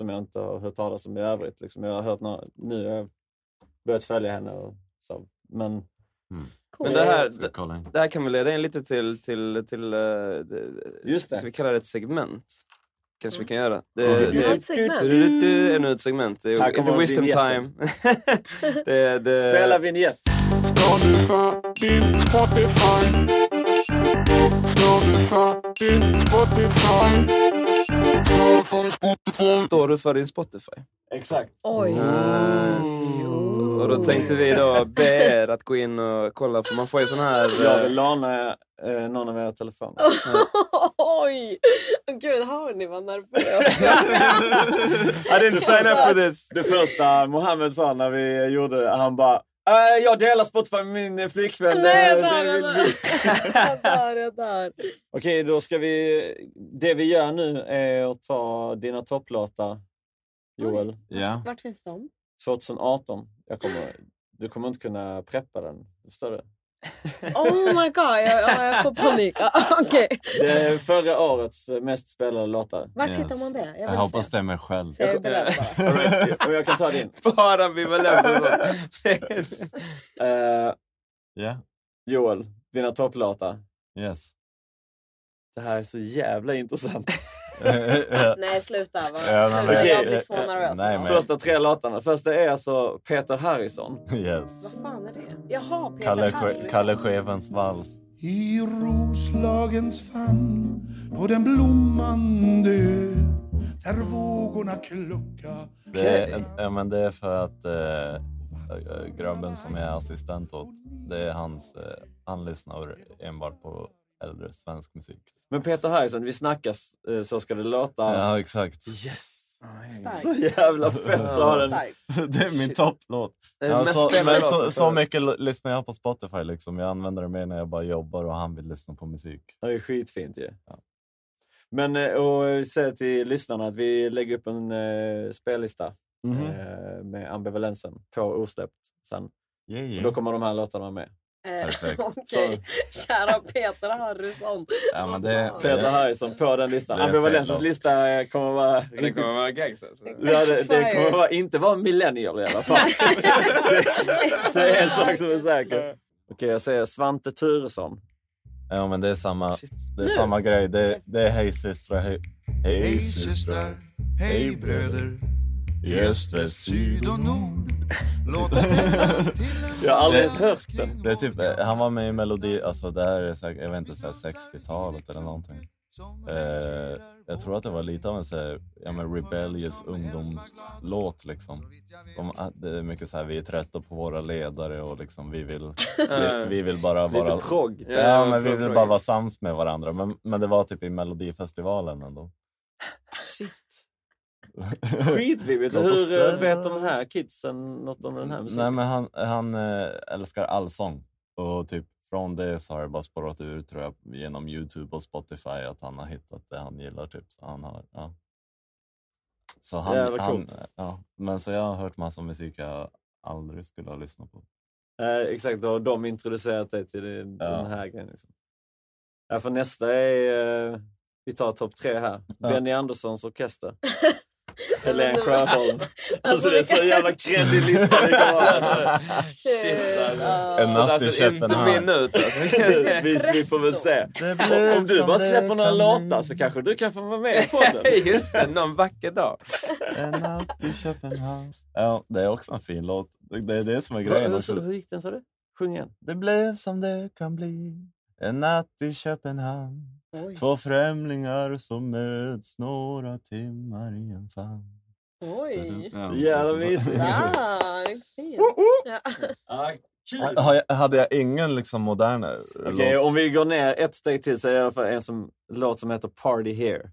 Som jag inte har hört talas om i övrigt. Liksom. Jag har hört några, nu har jag börjat följa henne. Och så. Men Men det här, Ska in? det här kan vi leda in lite till, till, till uh, Just det. Ska vi kalla det ett segment? Kanske vi kan göra. Det, Mm. det, ett segment? Du, du, du, ännu ett segment. Det är inte wisdom vignetten. time. det, det, Spela vignett. Står du för din Spotify? Står du för din Spotify? Står du för din Spotify? Exakt. Oj. Och då tänkte vi då be er att gå in och kolla, för man får ju sån här... Jag eh, vill låna eh, någon av era telefoner. Oj! Gud, hör ni vad nervös I didn't sign up for this. Det första Mohammed sa när vi gjorde det, han bara "Eh, jag delar Spotify med min eh, flickvän. Nej, jag dör, det jag dör. vi." Jag dör, jag dör. Okej, då ska vi... Det vi gör nu är att ta dina topplåtar, Joel. Ja. Vart finns de? 2018. Jag kommer, du kommer inte kunna preppa den. Förstår du? Oh my god, jag, jag, jag får panik. Okej. Det är förra årets mest spelade låtar. Vart hittar man det? Jag Jag hoppas se. det är mig själv. Så jag right, Om jag kan ta din. Bara ambivalens. Eh, Ja. Joel, dina topplåtar. Yes. Det här är så jävla intressant. Nej, sluta. Vad, Ja, men- sluta. Jag blir så nervös. Nej, men- Första tre låtarna. Första är alltså Peter Harrison. Yes. Vad fan är det? Jaha, Peter Kalle, Harrison. Kalle Chefens vals. I Roslagens famn på den blommande där vågorna kluckar Det är, ja, men det är för att eh, eh, grabben som jag är assistent åt, det är hans, eh, han lyssnar enbart på äldre svensk musik. Men Peter Harrison, vi snackas eh, så ska det låta. Ja, exakt. Yes! Starkt. Så jävla fett att ha den. Det är min topplåt. Är Ja, så, men så, mycket lyssnar jag på Spotify. Liksom. Jag använder det mer när jag bara jobbar och han vill lyssna på musik. Det är skitfint ju. Men eh, och säg till lyssnarna att vi lägger upp en eh, spellista Mhm. eh, med ambivalensen på osläppt sen. Yeah, Och yeah. då kommer de här låtarna med. Eh, Perfekt. Okej, kära Peter Harrison. Ja, men det, Peter Harrison på den listan. Ambivalensens lista eh, kommer vara Det riktigt... kommer vara gags alltså. Ja, det, det kommer vara, inte vara millennial i alla fall. det, det är en sak som är säker. Okej, jag säger Svante Turesson. ja, men det är samma, det är samma grej. Det, det är hej systrar, hej, hej Hej systrar, hej bröder I öst, väst, Syd och nord Låt oss ställa till en Jag har aldrig hört den. Det är typ, eh, han var med i Melodi, alltså det här är säkert, jag vet inte, så här 60-talet eller någonting. Eh, jag tror att det var lite av en så här, ja, men rebellious ungdomslåt liksom. De, ah, det är mycket så här, vi är trötta på våra ledare och liksom vi vill, vi, vi vill bara Lite vara... progg. typ. Ja, Ja, men vi progg, vill progg. bara vara sams med varandra. Men, men det var typ i Melodifestivalen ändå. Shit. Skitvibbigt. Hur eh, vet de här kidsen något om den här musiken? Nej men han, han eh, älskar allsång. Och typ från det så har det bara spårat ur tror jag genom Youtube och Spotify att han har hittat det han gillar typ. Så han har, ja. Så han, Jävla han, coolt. ja. Men så jag har hört massa musik jag aldrig skulle ha lyssnat på. Eh, exakt, då har de introducerat dig till den, Ja. den här grejen. Liksom. Ja, för nästa är, eh, vi tar topp tre här. Ja. Benny Anderssons orkester. Helen Sjöholm. Alltså, Alltså det är så jävla kreddig lista vi kommer. Shit alltså. En natt i inte Köpenhamn. alltså. vi, vi får väl se. Om, du bara släpper några låtar så kanske du kan få vara med i podden. Just det, någon vacker dag. En natt i Köpenhamn. Ja, det är också en fin låt. Det är det som är grejen. hur, hur gick den sa du? Sjung igen. Det blev som det kan bli En natt i Köpenhamn Oj. Två främlingar som möts några timmar i en famn Oj. Ja, Jävla mysigt. Ah. Ja. Ah, Hade jag ingen liksom modern eh, Okej, låt? om vi går ner ett steg till så är det i alla fall en som, låt som heter Party Here.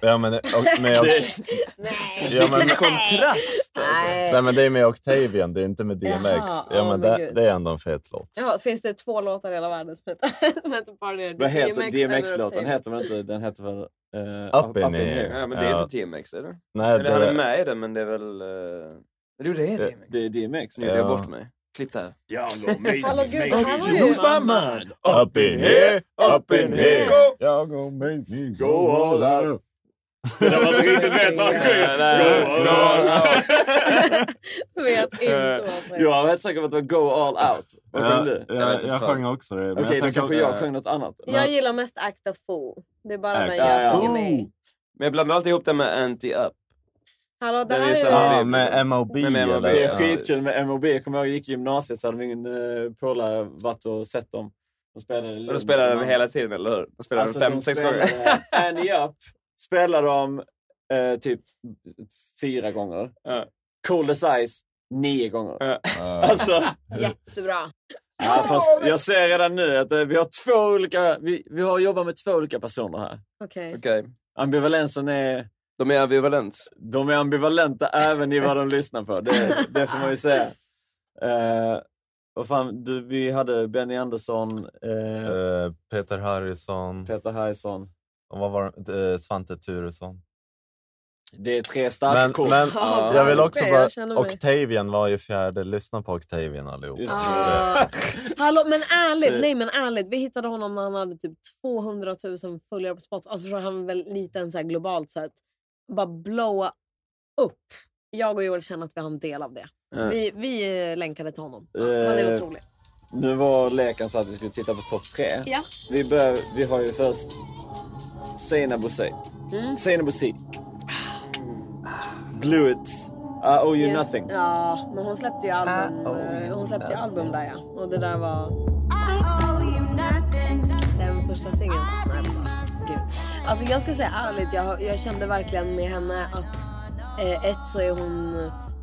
Ja, men, och, men jag, Nej. ja, men, Kontrast alltså. Nej. nej, men det är med Octavian, det är inte med DMX. Jaha, ja, åh, men det, det är ändå en fet låt. Ja, finns det två låtar i hela världen som heter, som heter Vad heter DMX-låten? Heter väl inte, den heter väl eh, Up in here. Ja, men det är Ja. inte DMX eller? Nej, Eller han är det, med i det men det är väl... Uh... Jo det är Det- DMX. Det är DMX. Nu gjorde jag Ja. bort mig. Klipp där. Jag Hallå gud, det här var ju... Lose my mind. Up in here, up in here Jag go make me go all out Det där man inte riktigt vet vad han sjunger. Vet inte vad säger. Jag var helt säker på att det var Go all out. Vad Ja, sjöng du? jag- sjöng också det, Okej, då kanske jag sjöng något annat. Jag gillar mest Act a Fool. Det är bara den Ja, jag ja. följer med. Men jag blandar alltid ihop det med Anti-Up. Hallå, det Den är här är... Ja, med MOB Med MOB, eller? Det är skitkul med MOB. Jag kommer ihåg jag gick i gymnasiet så hade min uh, polare varit och sett dem. De spelade Och då spelar den hela tiden, eller hur? De spelar Alltså, den fem, de sex spelade gånger. Annie Up spelade de eh, typ fyra gånger. Ja. Cold as Ice nio gånger. Ja. Alltså, Jättebra. ja, fast jag ser redan nu att eh, vi har två olika, vi, vi har jobbat med två olika personer här. Okej. Okej. Ambivalensen är, De är ambivalent. de är ambivalenta även i vad de lyssnar på. Det, det får man ju säga. Eh, vad fan, du, vi hade Benny Andersson, eh, Eh, Peter Harrison Peter Harrison. Och vad var det? Eh, Svante Turesson. Det är tre starka Men, kort. men Ja, jag vill också bara... jag Octavian var ju fjärde. Lyssna på Octavian allihop. Just Ah. Hallå, men ärligt, Eh. nej men ärligt. Vi hittade honom när han hade typ 200 000 följare på Spotify. Alltså förstår han var väl liten så här globalt sett. Bara blowa upp. Jag och Joel känner att vi har en del av det. Ja. Vi, vi eh, länkade till honom. Ja, han är Eh, otrolig. Nu var leken så att vi skulle titta på topp tre. Ja. Vi, bör, vi har ju först Seinabo Bouzei. Mm. Seinabo Bouzei. Blew it. I owe you Just- nothing. Ja, men hon släppte ju album, hon släppte ju album där ja. Och det där var... Den första singeln. Gud. Alltså jag ska säga ärligt, jag, jag kände verkligen med henne att eh, ett så är hon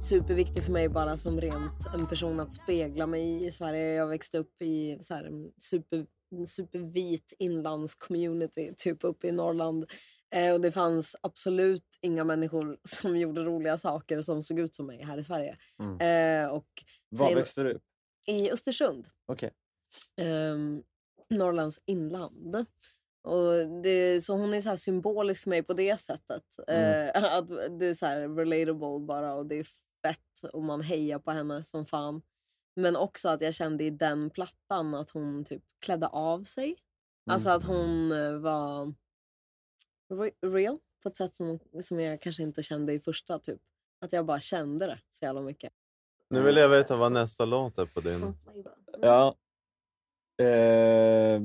superviktig för mig bara som rent en person att spegla mig i Sverige. Jag växte upp i så här, en super, supervit inlandscommunity, typ uppe i Norrland. Eh, och det fanns absolut inga människor som gjorde roliga saker som såg ut som mig här i Sverige. Mm. Eh, och Var sen- växte du upp? I Östersund. Okej. Ehm, Norrlands inland. Och det, så hon är så symbolisk för mig på det sättet. Mm. Eh, att det är så relatable bara och det är fett och man hejar på henne som fan. Men också att jag kände i den plattan att hon typ klädde av sig. Alltså att hon eh, var re- real på ett sätt som, som jag kanske inte kände i första typ. Att jag bara kände det så jävla mycket. Nu vill jag veta vad nästa låt är på din. Ja. Eh,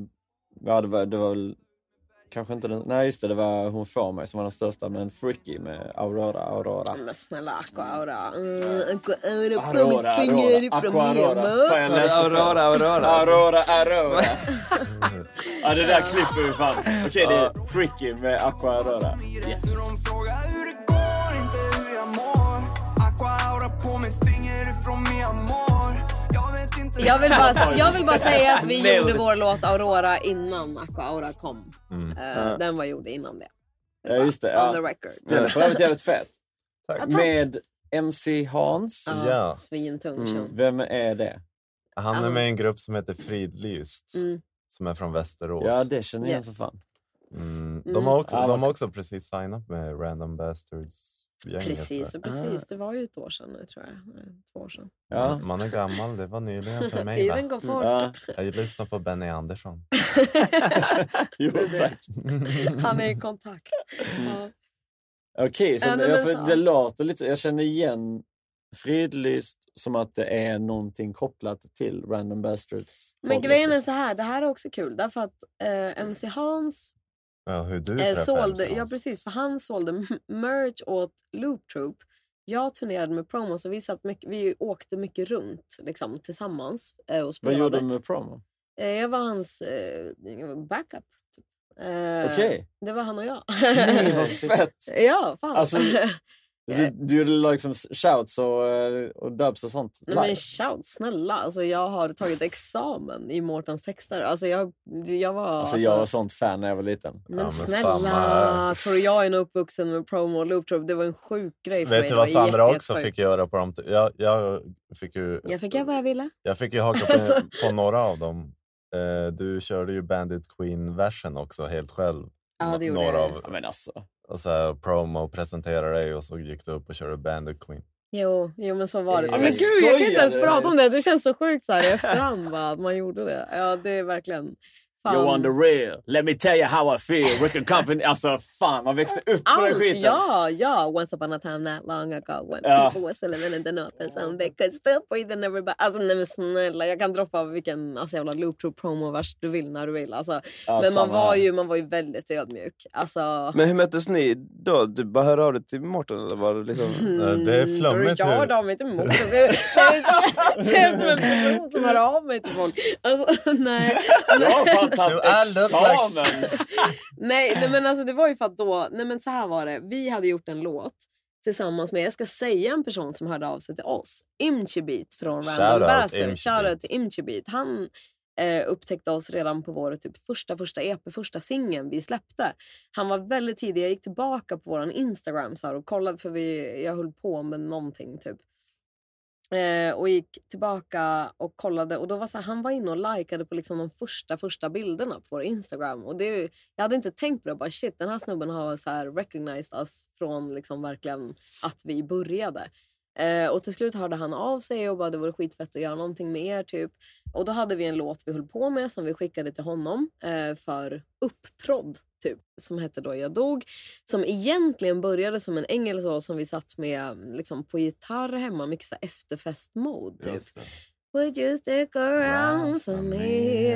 ja, det var, det var väl kanske inte den. Nej, just det. Det var Hon får mig som var den största. Men Freaky med Aurora, Aurora. Men snälla Aqua Aura. Mm, Aqua Aura på Aurora, mitt finger Aurora, ifrån Aqua Aurora. Nemo. Aurora, Aurora. Aurora, Aurora. ja, det där klipper vi fan. Okej, det är Freaky med Aqua Aurora. Yes. Jag vill, bara, jag vill bara säga att vi gjorde vår låt Aurora innan Aqua Aura kom. Mm. Ja. Den var gjord innan det. Ja, just det. Ja. On the record. Den är för övrigt jävligt fet. Ja, tack. Med MC Hans. Ja. Svintung Mm. Vem är det? Han är Ja. med i en grupp som heter Fridlyst. Mm. Som är från Västerås. Ja, det känner jag Yes. som fan. Mm. Mm. De, har också, Ja, de har också precis signat med Random Bastards. Gänget, Precis, och precis. Det var ju ett år sedan nu tror jag. Två år sedan. Ja. Man är gammal, det var nyligen för mig. Tiden Va? går fort. Ja. Jag lyssnar på Benny Andersson. Jo, tack. Han är i kontakt. Ja. Okej, så Ja, nej, jag, så- det låter lite, jag känner igen Fridlyst som att det är någonting kopplat till Random Bastards. Men grejen är liksom. så här, det här är också kul därför att eh, MC Hans Ja, hur du eh, sålde, ja precis, för han sålde merch åt Loop Troop. Jag turnerade med promos och vi, satt mycket, vi åkte mycket runt liksom, tillsammans eh, och Vad spelade. gjorde du med promo? Eh, jag var hans eh, backup. Typ. Eh, Okej. Det var han och jag. Nej, vad fett! ja, fan. Alltså, du, du gjorde liksom shouts och, eh, och dubs och sånt Nej, men live? shout, snälla. Alltså, jag har tagit examen i Mårtens texter. Alltså, jag, jag var... Alltså, jag var sånt fan när jag var liten. Men snälla, tror du jag är nog uppvuxen med promo och loop Troop? Det var en sjuk grej för mig. Vet du vad Sandra jätte- också jättesjukt. fick göra på dem? Jag, jag fick ju... Jag fick göra vad jag ville. Jag fick ju haka på, Alltså. på några av dem. Eh, du körde ju Bandit Queen-versen också helt själv. Ja, det gjorde några jag. av, Ja, men alltså. Och så här, promo presenterade dig och så gick du upp och körde Bandit Queen. Jo, jo, men så var det. Ja, men gud, jag kan inte ens prata om det. Det känns så sjukt så här i efterhand bara, att man gjorde det. Ja, det är verkligen... fan. You want the real. Let me tell you how I feel. Rick and Company. Alltså fan, man växte upp på den skiten. ja, ja. Once upon a time not long ago when Ja. people was living in the north and some they could still breathe and everybody... Alltså nej men snälla, jag kan droppa vilken alltså, jävla loop through promo vers du vill när du vill. Alltså, Ja, men man var, här. ju, man var ju väldigt ödmjuk. Alltså, Men hur möttes ni då? Du bara hörde av dig till Mårten eller var det liksom? Mm, tror du jag hörde av mig till Mårten? Ser ut som en person som hör av mig till folk. Alltså, nej. Har fan tagit examen. nej, nej men alltså det var ju för att då, nej men så här var det. Vi hade gjort en låt tillsammans med, jag ska säga en person som hörde av sig till oss. Imchibeat från Shout Random Bastard. Shoutout till Imchibeat. Han eh, upptäckte oss redan på vår typ, första, första EP, första singeln vi släppte. Han var väldigt tidig. Jag gick tillbaka på vår Instagram så här, och kollade för vi, jag höll på med någonting typ. Eh, och gick tillbaka och kollade och då var så här, han var inne och likade på liksom de första första bilderna på vår Instagram. Och det, jag hade inte tänkt på det. Bara, shit, den här snubben har så här recognized us från liksom verkligen att vi började. Eh, och till slut hörde han av sig och bara det vore skitfett att göra någonting med er. Typ. Och då hade vi en låt vi höll på med som vi skickade till honom eh, för upprodd. Typ, som hette då Jag dog. Som egentligen började som en engelsk låt som vi satt med liksom, på gitarr hemma. Mycket efterfest-mode. Typ. Would you stick around for me?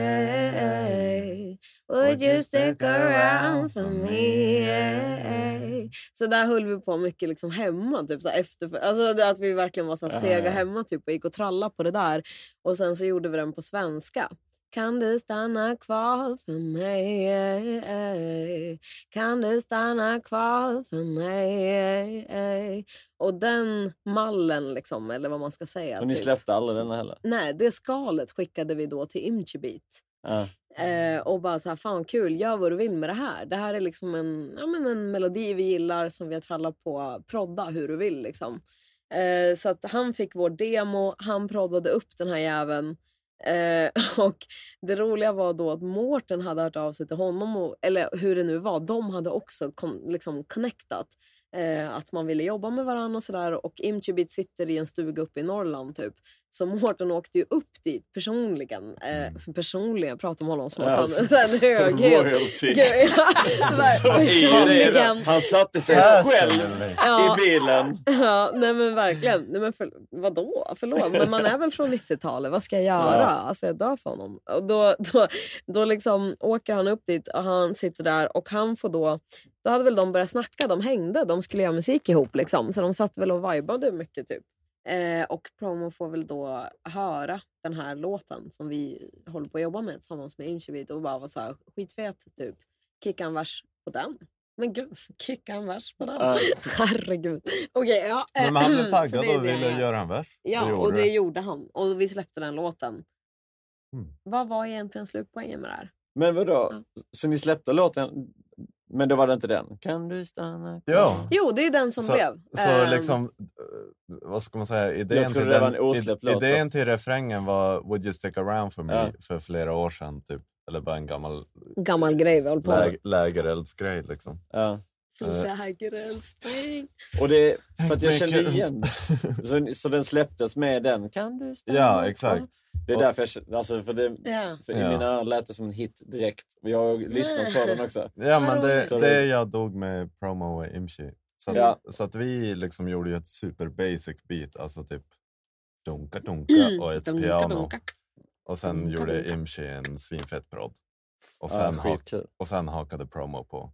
Would you stick around for me? Så där höll vi på mycket liksom hemma. Typ, så efter, alltså att vi verkligen var så sega ja. hemma typ, och gick och trallade på det där. Och sen så gjorde vi den på svenska. Kan du stanna kvar för mig? Kan du stanna kvar för mig? Och den mallen, liksom, eller vad man ska säga. Och ni typ. släppte aldrig denna heller? Nej, det skalet skickade vi då till Imchibeat. Ja. Eh, och bara så här, fan kul, gör vad du vill med det här. Det här är liksom en, ja, men en melodi vi gillar som vi har trallat på. Prodda hur du vill liksom. Eh, så att han fick vår demo, han proddade upp den här jäveln. Eh, och det roliga var då att Mårten hade hört av sig till honom, och, eller hur det nu var, de hade också kon, liksom connectat. Eh, att man ville jobba med varandra och sådär. Och Imchibit sitter i en stuga uppe i Norrland typ. Så Mårten åkte ju upp dit personligen. Eh, personligen, jag pratar om honom som att han är en höghet. personligen. Han satte sig själv Ja. i bilen. Ja, nej men verkligen. Nej, men för, vadå? Förlåt, men man är väl från 90-talet. Vad ska jag göra? Ja. Alltså jag dör för honom. Och då, då, då liksom åker han upp dit och han sitter där och han får då... Då hade väl de börjat snacka, de hängde, de skulle göra musik ihop liksom. Så de satt väl och vibade mycket typ. Eh, och Promo får väl då höra den här låten som vi håller på att jobba med tillsammans med Imchibit och bara var så här skitfet typ. Kicka en vers på den. Men gud, kicka en vers på den. Ja. Herregud. Okej, ja. Men han blev taggad och ville det. göra en vers. Ja, Det och det gjorde han. Och vi släppte den låten. Mm. Vad var egentligen slutpoängen med det här? Men vadå? Så ni släppte låten, men då var det inte den? Kan du stanna kvar? Ja. Jo, det är den som så, blev. Så Ehm, liksom, eh, vad ska man säga, idén, till, det var den, id- idén till refrängen var Would you stick around for me Ja. för flera år sedan. Typ. Eller bara en gammal Gammal grej vi håller på med. läg, lägereldsgrej. Liksom. Ja. Eh, Lägereldsspring. Och det, för att jag kände igen så, så den släpptes med den. Kan du stanna Ja, kvar? Det är Och- därför jag, alltså för, det, Ja. för i mina öron lät det som en hit direkt. Jag har lyssnat på den också. Ja, men det, Så det jag dog med promo och Imchi. Så att, Ja. så att vi liksom gjorde ju ett super basic beat, alltså typ dunka dunka Mm, och ett dunka, piano. dunka. Och sen Dunka, gjorde dunka. Imchi en svinfett prodd. Och sen, och sen hakade promo på.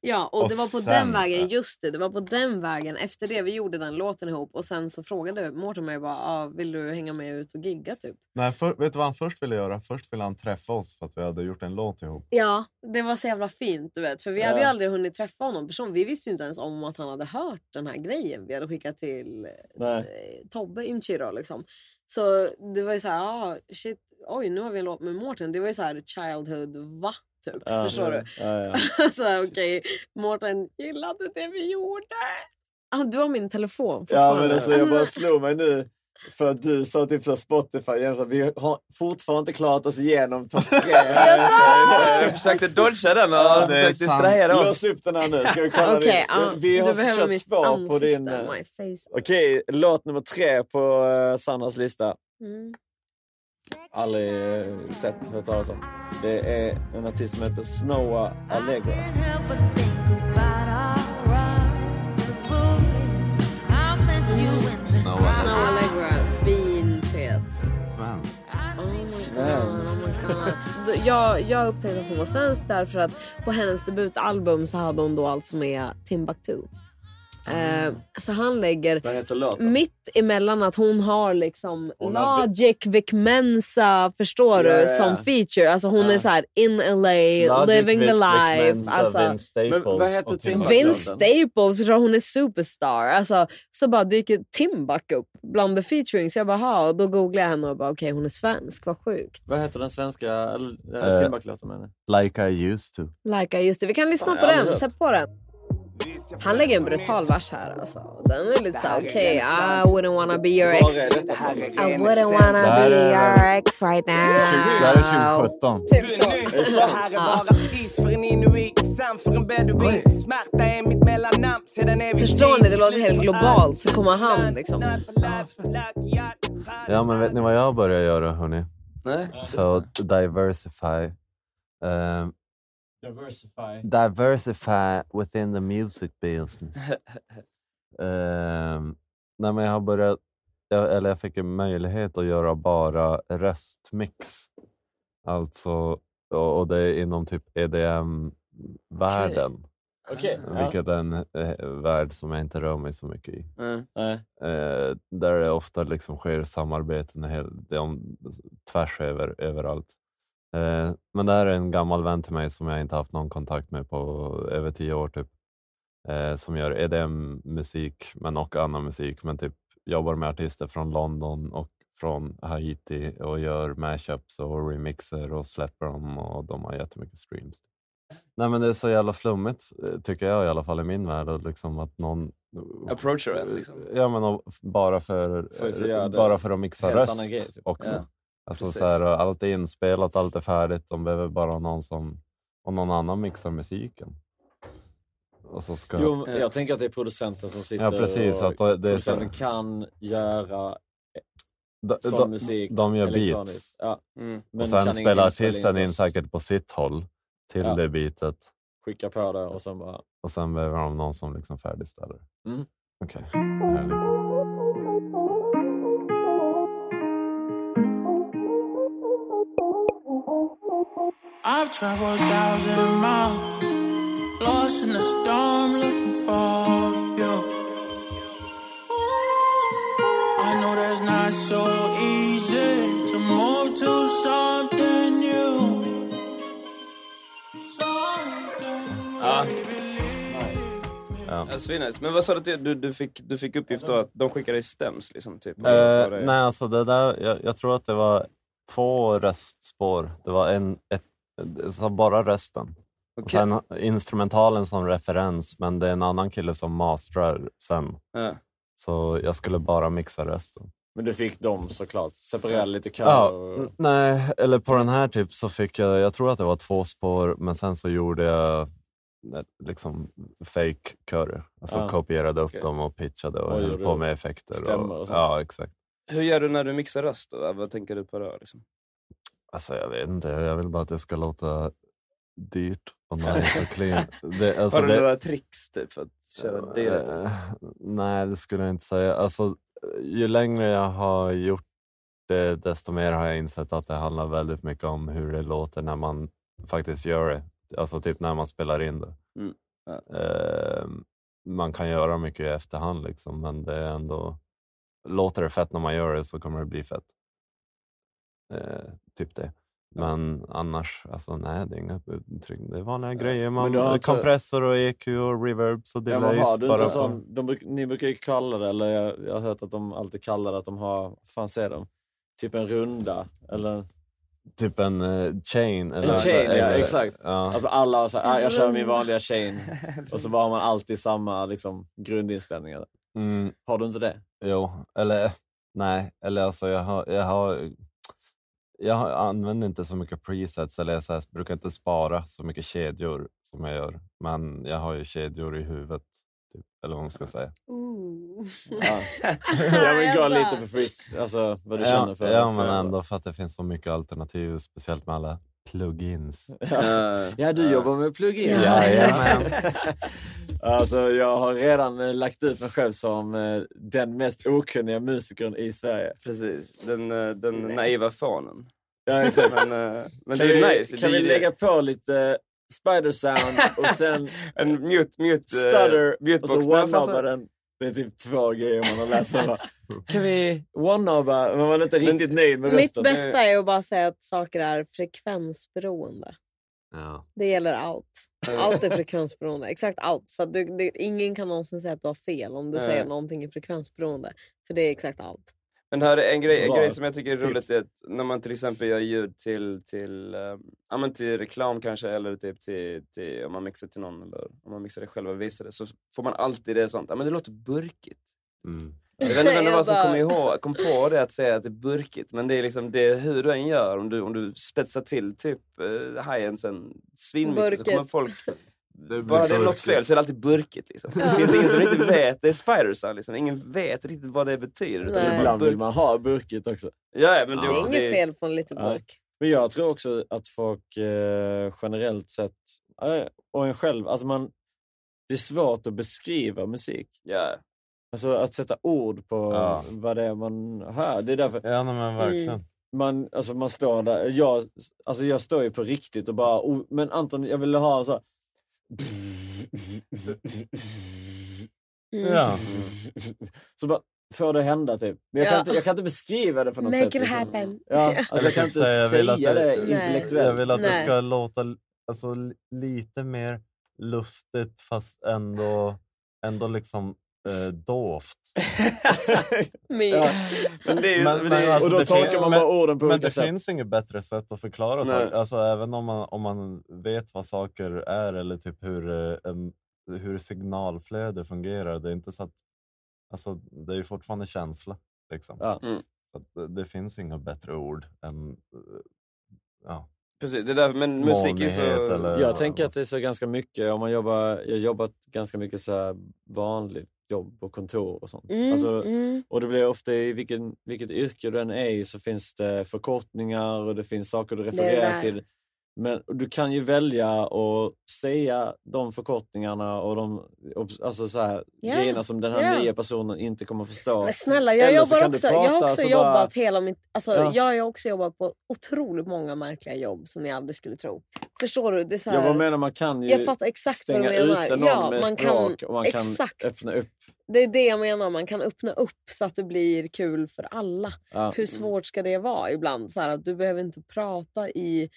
Ja, och, Och det var på sen- den vägen, just det, det var på den vägen. Efter det vi gjorde den låten ihop och sen så frågade Mårten mig bara, ah, vill du hänga med ut och gigga typ? Nej, för, vet du vad han först ville göra? Först ville han träffa oss för att vi hade gjort en låt ihop. Ja, det var så jävla fint du vet. För vi Ja. hade ju aldrig hunnit träffa honom person. Vi visste ju inte ens om att han hade hört den här grejen vi hade skickat till Nej. eh, Tobbe Imchi då liksom. Så det var ju så här, ah, shit, oj nu har vi en låt med Mårten. Det var ju så här childhood, va? Typ. Ja, Förstår du? Ja, ja. så här, okej, Mårten gillade det vi gjorde. Ah, du har min telefon Ja, men alltså, jag bara slog mig nu. För att du sa typ så Spotify, så, vi har fortfarande inte klarat oss igenom topp tre. Jag försökte dodga den och Ja, försökte distrahera oss. Lås upp den här nu, ska vi kolla. Din- ja, vi du har kört två på din... eh. Okej, låt nummer tre på uh, Sannas lista. Mm. Aldrig eh, sett, hört talas om. Det är en artist som heter Snowa Allegra. Snow Snow Allegra, svinfet. Svensk. Svensk. Jag, jag upptäckte att hon var svensk därför att på hennes debutalbum så hade hon då alltså med Timbuktu. Eh, så han lägger mitt emellan att hon har liksom Hon har Logic, Vic Mensa, förstår Ja, du, som feature. Alltså hon Ja. är så här in LA, living the life. Alltså, Men vad heter Timbuk? Vince Staples, förstår hon är superstar. Alltså, så bara dyker Timbuk upp bland the featuring. Så jag bara, ha, och då googlade jag henne och bara, okej hon är svensk, vad sjukt. Vad heter den svenska äh, Timbuk-låten? Like I used to. Like I used to. Vi kan lyssna Fan, på den, sätt på den. Han lägger en brutal vers här alltså. Den är lite såhär, okej, I wouldn't wanna be your ex. I wouldn't wanna be your ex right Det här är now. 2017. Typ så. Så här är bara is för en inuit, sant för en beduin. Smärta är mitt mellannamn sedan evigt Förstår ni? Det låter helt globalt. Så kommer han liksom. Ja, men vet ni vad jag börjar göra hörni? Nej. För att diversify. ehm, Diversify. diversify within the music business. Ehm, nej, men jag har börjat, jag, eller jag fick en möjlighet att göra bara röstmix. Alltså, och, och det är inom typ EDM-världen. Okej, ja. Vilket är en eh, värld som jag inte rör mig så mycket i. Mm. Eh, där det ofta liksom sker samarbeten hel, det är om, tvärs över, överallt. Eh, men det här är en gammal vän till mig som jag inte haft någon kontakt med på över tio år typ. Eh, som gör EDM-musik men och annan musik men typ jobbar med artister från London och från Haiti och gör mashups och remixer och släpper dem och de har jättemycket streams. Nej men det är så jävla flummigt eh, tycker jag i alla fall i min värld. Liksom att någon Approachar en liksom. Ja men bara för, För- bara för att mixa helt röst typ. också. Ja, Alltså precis. så här, allt är inspelat, allt är färdigt. De behöver bara någon som och någon annan mixar musiken. Och så ska... Jo, jag tänker att det är producenten som sitter Ja, precis, och att det- är så- producenten kan göra de, sån de, musik de gör beats. Ja. Mm. Men och sen spelar artisten in säkert på sitt håll till Ja. det beatet. Skicka på det och sen bara... Och sen behöver de någon som liksom färdigställer. Mm. Okej, härligt. I've traveled a thousand miles, lost in the storm, looking for you. I know that's not so easy to move to something new. Ja. Ja. Ja, Svinnice. Men vad sa du, att du, du, fick, du fick uppgift då att de skickade dig stäms? Liksom, typ. Det- nej, alltså det där, jag, jag tror att det var två röstspår. Det var en, ett, så bara rösten. Och Okej. sen instrumentalen som referens, men det är en annan kille som mastrar sen. Ja. Så jag skulle bara mixa rösten. Men du fick dem såklart, separera lite kör. Ja, och... nej, eller på den här typ så fick jag, jag tror att det var två spår, men sen så gjorde jag eh, liksom fake körer. Alltså Ja, kopierade upp dem och pitchade och Och höll på med effekter. Och, och sånt. ja, exakt. Hur gör du när du mixar röst? Då? Vad tänker du på då? Liksom? Alltså jag vet inte, jag vill bara att det ska låta dyrt och nice och clean. Det, alltså, Har du det- några tricks typ, för att köra det? Eh, nej, det skulle jag inte säga. Alltså, ju längre jag har gjort det, desto mer har jag insett att det handlar väldigt mycket om hur det låter när man faktiskt gör det. Alltså typ när man spelar in det. Mm. Ja. Eh, man kan göra mycket i efterhand, liksom, men det är ändå... Låter det fett när man gör det så kommer det bli fett. Eh, typ det. Men annars, alltså nej, det är inga det är vanliga grejer. Man, har inte- Kompressor och EQ och reverbs och Ja, delays. men har du inte sån, de, ni brukar ju kalla det, eller jag, jag har hört att de alltid kallar det att de har, vad fan säger de? Typ en runda, eller Typ en eh, chain. Eller en så- chain, ja exakt. Ja. Alltså alla har så här, ah, jag kör min vanliga chain och så bara har man alltid samma liksom, grundinställningar. Mm, Har du inte det? jo, eller nej, eller alltså jag har, jag har jag använder inte så mycket presets, eller jag så här, brukar inte spara så mycket kedjor som jag gör. Men jag har ju kedjor i huvudet typ. Eller vad man ska säga. Ooh. Ja. ja men gå lite på freest, alltså vad du känner för Ja, att men göra. ändå för att det finns så mycket alternativ, speciellt med alla plugins. Ja, ja du jobbar med plugin. Jajamän. alltså jag har redan eh, lagt ut mig själv som eh, den mest okunniga musikern i Sverige. Precis, den, eh, den naiva fånen. Ja, exakt. Men, men kan det är vi, nice. Kan vi lägga på lite spider sound och sen en mute, mute, stutter mutebox. och så Nej, fan, one-nobba den. Det är typ två grejer man har läst. Så bara, Kan vi? Men man är inte riktigt nöjd med Mitt rösten. bästa är att bara säga att saker är frekvensberoende. Ja. Det gäller allt. Allt är frekvensberoende. Exakt allt. Så du, det, ingen kan någonsin säga att du har fel om du säger någonting är frekvensberoende. För det är exakt allt. Men här är en grej, en grej som jag tycker är roligt är att när man till exempel gör ljud till, till, ja, men till reklam kanske eller typ till, till, om man mixar till någon eller om man mixar det själv och visar det så får man alltid det sånt, ja men det låter burkigt. Mm. Jag vet inte vem det var som kom, ihåg, kom på det att säga att det är burkigt men det är liksom det hur du än gör, om du, om du spetsar till typ uh, high-endsen svinmycket så kommer folk blir bara det är något fel så är det alltid burkigt. Liksom. Det finns ingen som riktigt vet, det är spider liksom. ingen vet riktigt vad det betyder. Utan det Ibland vill man ha burkigt också. Ja, ja, men det är Det är också inget det, fel på en liten Ja. burk. Men jag tror också att folk eh, generellt sett, eh, och en själv, alltså man, det är svårt att beskriva musik. Ja. Alltså att sätta ord på Ja. vad det är man hör. Det är därför Ja, nej, men verkligen. Mm. man, alltså man står där, jag, alltså jag står ju på riktigt och bara, oh, men Anton jag ville ha så här-. Ja. Så bara får det hända typ. Men jag, kan Ja. inte, jag kan inte beskriva det på något Make sätt. it liksom. happen. Ja, alltså jag kan inte säga, jag vill säga att det, det- intellektuellt. Jag vill att det ska låta alltså, li- lite mer luftigt fast ändå, ändå liksom eh, dovt. Men, Ja. Men det är Men- men, men det alltså, och då det tolkar man men- bara orden på Men olika det sätt. finns inget bättre sätt att förklara Nej. saker. Alltså, även om man, om man vet vad saker är eller typ hur, eh, en, hur signalflöde fungerar. Det är inte så att, alltså, det är ju fortfarande känsla. Liksom. Ja. Mm. Så att det, det finns inga bättre ord än eh, ja, precis, det är därför, men musik är så... Eller- Jag tänker att det är så ganska mycket, om man jobbar, jag har jobbat ganska mycket så här vanligt jobb på kontor och sånt. Mm, Alltså, mm. Och det blir ofta i vilken, vilket yrke du än är i så finns det förkortningar och det finns saker du refererar till. Men du kan ju välja att säga de förkortningarna och de alltså så här, Ja, grejerna som den här ja. nya personen inte kommer förstå. Men snälla, jag, Eller jobbar kan också, jag har prata också så jobbat bara- hela mitt... Alltså, Ja. Jag har också jobbat på otroligt många märkliga jobb som ni aldrig skulle tro. Förstår du? Det är så här, Jag vad menar man kan ju Jag fattar exakt vad du stänga menar. ute någon Ja, med man kan- språk och man kan exakt. öppna upp. Det är det jag menar, man kan öppna upp så att det blir kul för alla. Ja. Hur svårt ska det vara ibland? Så här, att du behöver inte prata i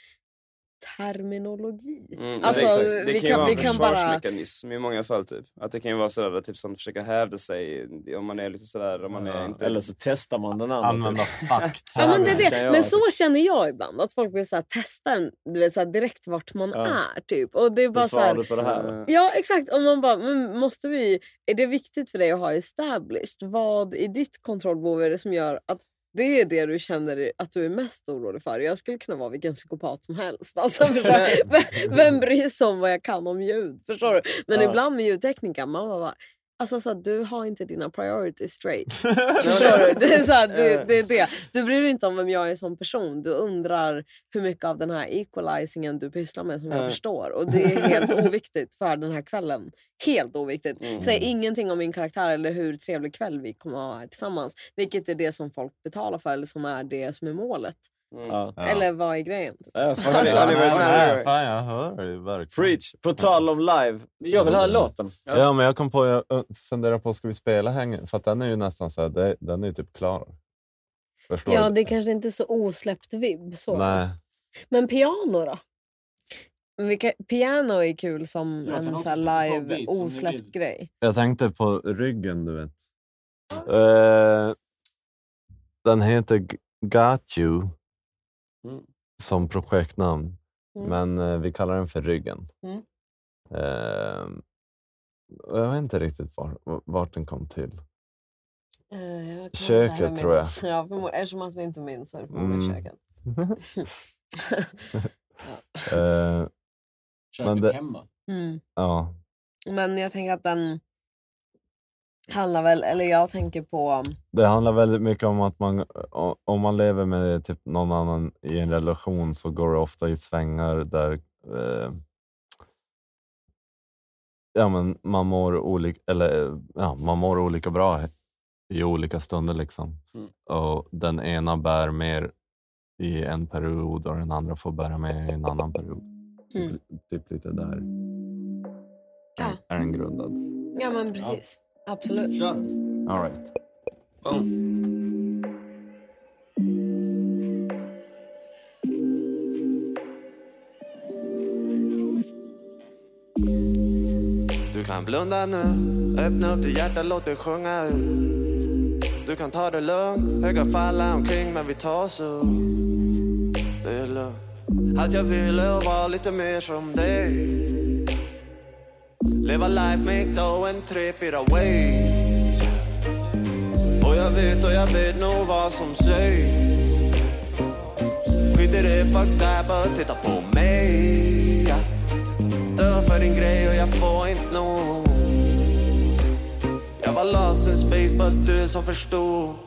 terminologi. Mm, Alltså, det, det vi kan ju kan- vara en kan bara- försvarsmekanism i många fall. Typ. Att det kan ju vara sådär, typ, som försöker hävda sig om man är lite sådär, om man är Ja, inte... Eller så testar man den andra. använda typ. Ja, men, det det. men så känner jag ibland. Att folk vill så här, testa en, du vet, så här, direkt vart man Ja. är. Typ. Och det är bara Hur svarar du på det här? Ja exakt. Och man bara, men måste vi, är det viktigt för dig att ha established? Vad i ditt kontrollbehov är det som gör att det är det du känner att du är mest orolig för? Jag skulle kunna vara vilken psykopat som helst. Alltså, vem, vem bryr sig om vad jag kan om ljud? Förstår du? Men Ja. ibland med ljudtekniker, man bara Alltså så du har inte dina priorities straight. Förstår du? Det är, så här, det, det är det. Du bryr dig inte om vem jag är som person. Du undrar hur mycket av den här equalizingen du pysslar med som jag Ja. förstår. Och det är helt oviktigt för den här kvällen. Helt oviktigt. Mm. Säg ingenting om min karaktär eller hur trevlig kväll vi kommer att ha här tillsammans. Vilket är det som folk betalar för eller som är det som är målet. Mm. Ja. Eller vad är grejen? Typ. Ja, fan, det- fan, jag hör ju verkligen. Preach! På tal om live, jag vill höra låten. Ja. men jag kom på, jag funderar på, ska vi spela Häng? För att den är ju nästan så här, det, den är ju typ klar. Förstår Ja, du? det är kanske inte så osläppt vibb. Så. Nej. Men piano då? Vilka, piano är kul som Jag en så live osläppt grej. Jag tänkte på ryggen, du vet. Eh, den heter Got You Mm. Som projektnamn, Mm. men eh, vi kallar den för Ryggen. Mm. Eh, jag vet inte riktigt var, vart den kom till. Eh, jag Köket, tror jag. Ja, eftersom att vi inte minns så är det förmodligen Mm. köket. Eh, Men det- hemma. Mm. ja. Men jag tänker att den... handlar väl, eller jag tänker på... Det handlar väldigt mycket om att man, om man lever med typ någon annan i en relation så går det ofta i svängar där eh, ja, men man, mår olika, eller, ja, man mår olika bra i olika stunder. Liksom. Mm. Och Den ena bär mer i en period och den andra får bära mer i en annan period. Mm. Typ, typ lite där Ja. är den grundad. Ja men precis. Absolut. All right. Du kan blunda nu, öppna upp ditt hjärta, låt det sjunga ut. Du kan ta det lugnt, höga falla omkring men vi tar oss upp. Det är lugnt. Att jag ville vara lite mer som dig. Leva life, make dough en tre, fyra ways. Och jag vet och jag vet nog vad som sägs. Skit i det, fuck that, bara titta på mig. ja. Dör för din grej och jag får inte nog. Jag var lost in space, bara du som förstod.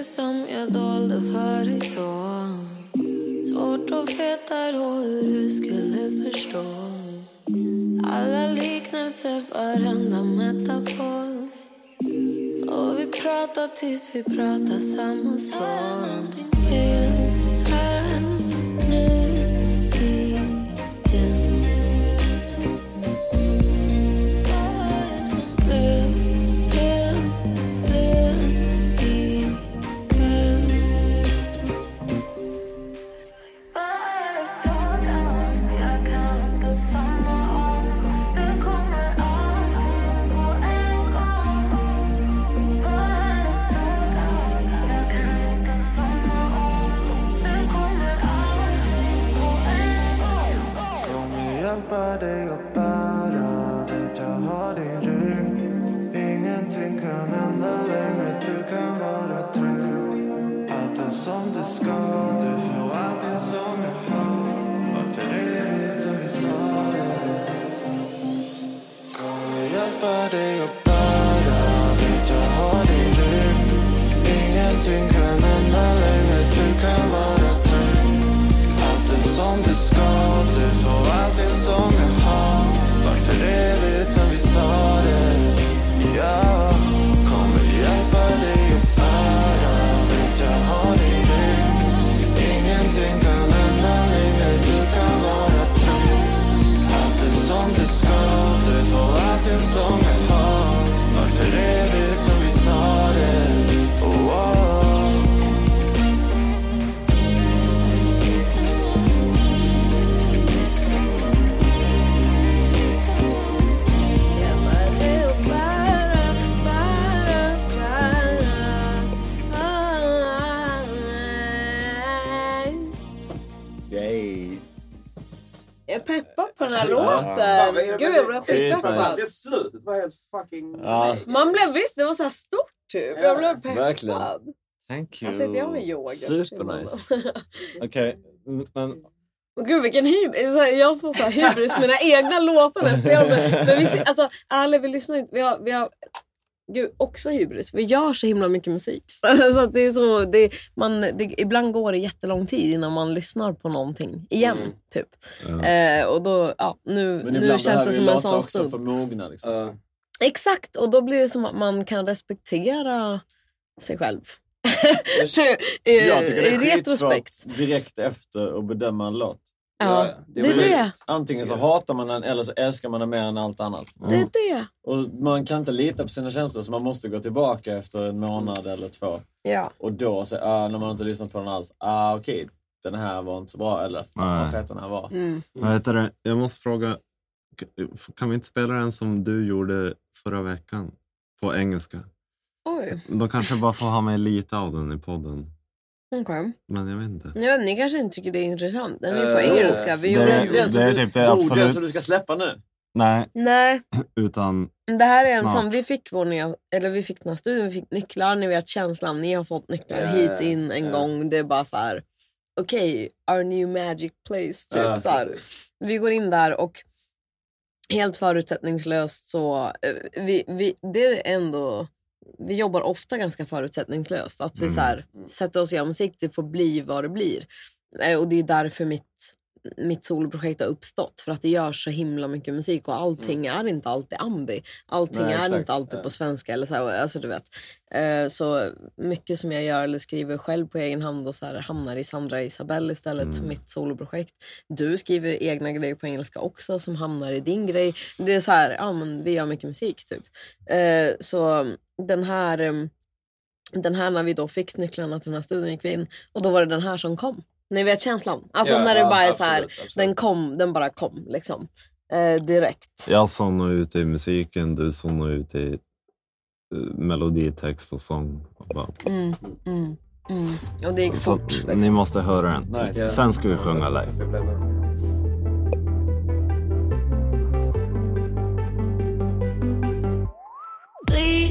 Mycket som jag dolde för dig så. Svårt att veta då hur du skulle förstå Alla liknelser, varenda metafor. Och vi pratar tills vi pratar samma sak fucking... Ja. Man blev visst, det var så här stort typ. Jag blev peppad. Verkligen. Thank you. Sitter jag med yoga. Supernice. Okej, mm, men Och gud vilken hybris. Jag får så här hybris mina egna låtar när jag spelar med. Men vi, alltså, ärligt, vi lyssnar inte. Vi har, vi har gud, också hybris. Vi gör så himla mycket musik. Så, så att det är så, det, man, det, ibland går det jättelång tid innan man lyssnar på någonting igen. Mm. Typ. Ja. Eh, och då, ja, nu, Men nu ibland känns det behöver som ju en låtar sån också stund. för mogna. Liksom. Exakt, och då blir det som att man kan respektera sig själv. Jag I tycker det är retrospekt. skitsvårt direkt efter att bedöma en låt. Ja, det är det. Antingen så hatar man den eller så älskar man den mer än allt annat. Det är det. Och man kan inte lita på sina känslor så man måste gå tillbaka efter en månad eller två. Ja. Och då, så, ah, när man inte lyssnat på den alls, ah, okej, den här var inte så bra. Eller fan vad fet den här var. Mm. Det? Jag måste fråga, kan vi inte spela den som du gjorde förra veckan på engelska? Oj, Då kanske jag bara får ha med lite av den i podden. okej. Men jag vet inte. Jag vet, ni kanske inte tycker det är intressant. Den är ju på Eh, engelska. Vi det- gjorde det- Den som är du, typ det absolut- som du ska släppa nu. Nej, Nej, utan det här är en Snart. som vi fick vår nya, eller vi fick den här studion, vi fick nycklar. Ni vet känslan, ni har fått nycklar Ja, hit in en ja. gång. Det är bara så här. okej, our new magic place. Typ, Ja, så här. precis. Vi går in där och helt förutsättningslöst så, eh, vi, vi, det är ändå, vi jobbar ofta ganska förutsättningslöst. Att vi Mm. så här, sätter oss och gör musik, det får bli vad det blir. Eh, Och det är därför mitt, mitt soloprojekt har uppstått. För att det görs så himla mycket musik och allting är inte alltid ambi. Allting Nej, är exakt, inte alltid på svenska. Eller så, här, alltså, du vet. Eh, så mycket som jag gör eller skriver själv på egen hand och så här, hamnar i Sandra Isabelle istället, Mm. mitt soloprojekt. Du skriver egna grejer på engelska också som hamnar i din grej. Det är så här, ja men vi gör mycket musik typ. Eh, så den här, eh, den här när vi då fick nycklarna till den här studion gick vi in och då var det den här som kom. Ni vet känslan? Alltså Ja, när det ja, bara är så här, absolut, absolut. den kom, den bara kom liksom. Eh, direkt. jag zonar ut i musiken, du zonar ut i eh, melodi, text och sång. Och bara- Mm, mm, mm. Och det gick Så fort. Liksom. ni måste höra den. Nice. Sen ska vi sjunga live. bleeding.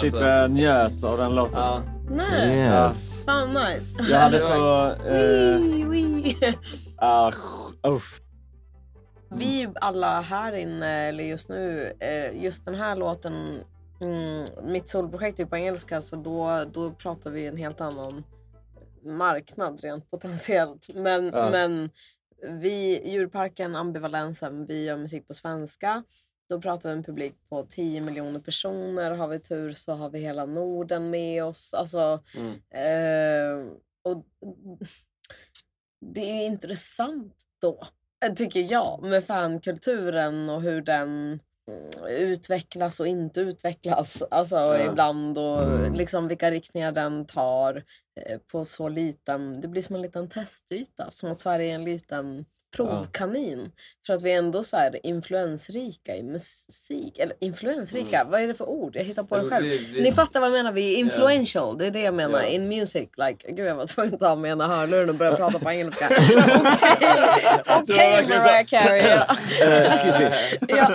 Shit alltså. vad jag njöt av den låten. Ja. Nej, Yes. fan nice. Jag hade så... Eh, Wee, wee. ah, usch. vi alla här inne, eller just nu, eh, just den här låten, mm, mitt solprojekt är på engelska så då, då pratar vi en helt annan marknad rent potentiellt. Men, Ja. men vi, djurparken, ambivalensen, vi gör musik på svenska. Då pratar vi en publik på 10 miljoner personer. Har vi tur så har vi hela Norden med oss. Alltså, Mm. eh, och det är ju intressant då, tycker jag, med fankulturen och hur den mm, utvecklas och inte utvecklas. Alltså Ja. ibland och Mm. liksom vilka riktningar den tar eh, på så liten... Det blir som en liten testyta, som att Sverige är en liten provkanin. För att vi är ändå så här influensrika i musik. Eller influensrika, vad är det för ord? Jag hittar på det Mm. själv. Vi- vi- Ni fattar vad jag menar, vi är Ja. influential. Det är det jag menar. Ja. In music. Like, gud jag var tvungen att ta med ena hörluren och börja prata på engelska. Okej Mariah Carey. Ja. Eh, excuse me. ja.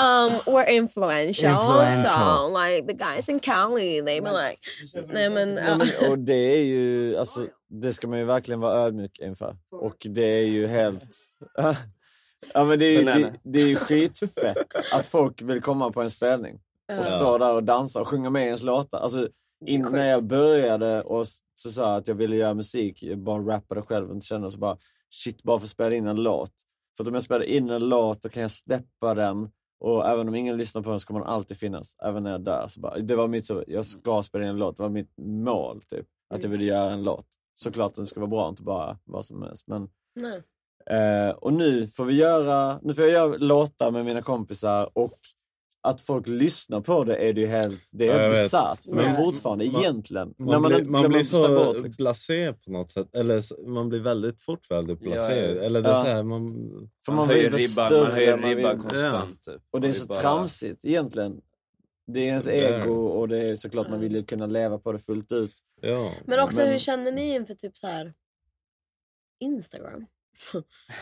Um, we're influential. Influential. So like the guys in Cali, they be like... Nej ja. men, och det är ju, alltså, det ska man ju verkligen vara ödmjuk inför. Och det är ju helt... ja men det är ju, det, det är ju skitfett att folk vill komma på en spelning. Och stå där och dansa och sjunga med ens låtar. Alltså, in, när jag började och så sa att jag ville göra musik, jag bara rappade själv och inte kände så bara shit, bara för att spela in en låt. För att om jag spelar in en låt då kan jag släppa den och även om ingen lyssnar på den så kommer den alltid finnas, även när jag dör. Så bara, det var mitt så, jag ska spela in en låt, det var mitt mål typ. Att jag ville göra en låt. Såklart den ska vara bra, inte bara vad som helst. Men, Nej. eh, och nu får vi göra, nu får jag göra låtar med mina kompisar och att folk lyssnar på det är det ju helt, det är Ja, mig Ja. fortfarande, Man- egentligen. Man, när man, blir, man blir så bort, liksom. blasé på något sätt. Eller man blir väldigt fort väldigt Ja, blasé. ja. Eller det är Ja. så här, man... För Man man, höjer vill ribban- större, man höjer vill- ribban konstant, typ. Och det är så bara- tramsigt egentligen. Det är ens Det är det. ego och det är såklart man vill ju kunna leva på det fullt ut. Ja. Men också Men- hur känner ni inför typ så här Instagram?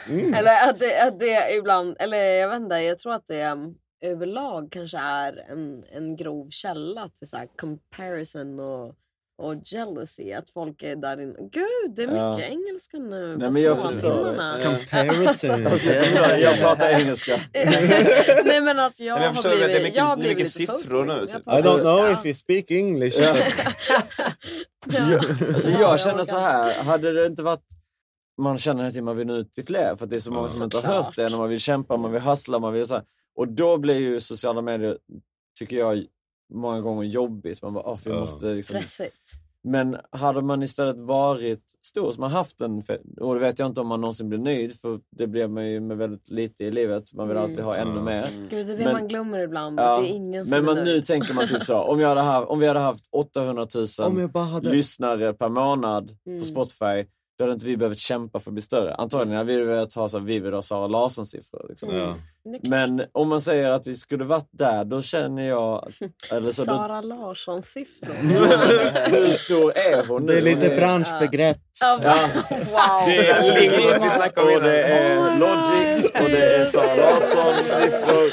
Mm. Eller att det, att det ibland, eller jag vet inte, jag tror att det um, överlag kanske är en, en grov källa till så här comparison och, och jealousy. Att folk är där inne. Gud, det är Ja. mycket engelska nu. Nej, men jag små förstår. timmarna. Comparison. Alltså, jag, förstår, jag pratar engelska. Nej men att jag, Men jag har förstår, det är blivit, mycket- jag har blivit mycket siffror nu, Jag typ. I don't know Ja. if you speak English. Ja. Ja. Alltså Ja, jag känner så här, hade det inte varit man känner att man vill nå ut till fler för att det är så många som inte har hört det, man vill kämpa, man vill hustla, man vill så här. Och då blir ju sociala medier, tycker jag, många gånger jobbigt. Man bara, vi Ja. måste liksom... Men hade man istället varit stor, som man haft en, och det vet jag inte om man någonsin blir nöjd, för det blir man ju med väldigt lite i livet. Man vill Mm. alltid ha ännu mer. Gud, det är det Men- man glömmer ibland. Ja, det är ingen som men man, nu tänker man typ så, om, jag hade haft, om vi hade haft 800 000 Om jag bara hade... lyssnare per månad Mm. på Spotify, då hade inte vi behövt kämpa för att bli större. Antagligen hade vi velat ha Vivid och Sara Larsson-siffror. Liksom. Mm. Ja. Men om man säger att vi skulle varit där, då känner jag... Eller så, då, Sara Larsson-siffror. hur stor är hon nu? Det är lite branschbegrepp. Ja, Ja. Wow. Det är om och det är. Logic och det är Sara Larsson-siffror.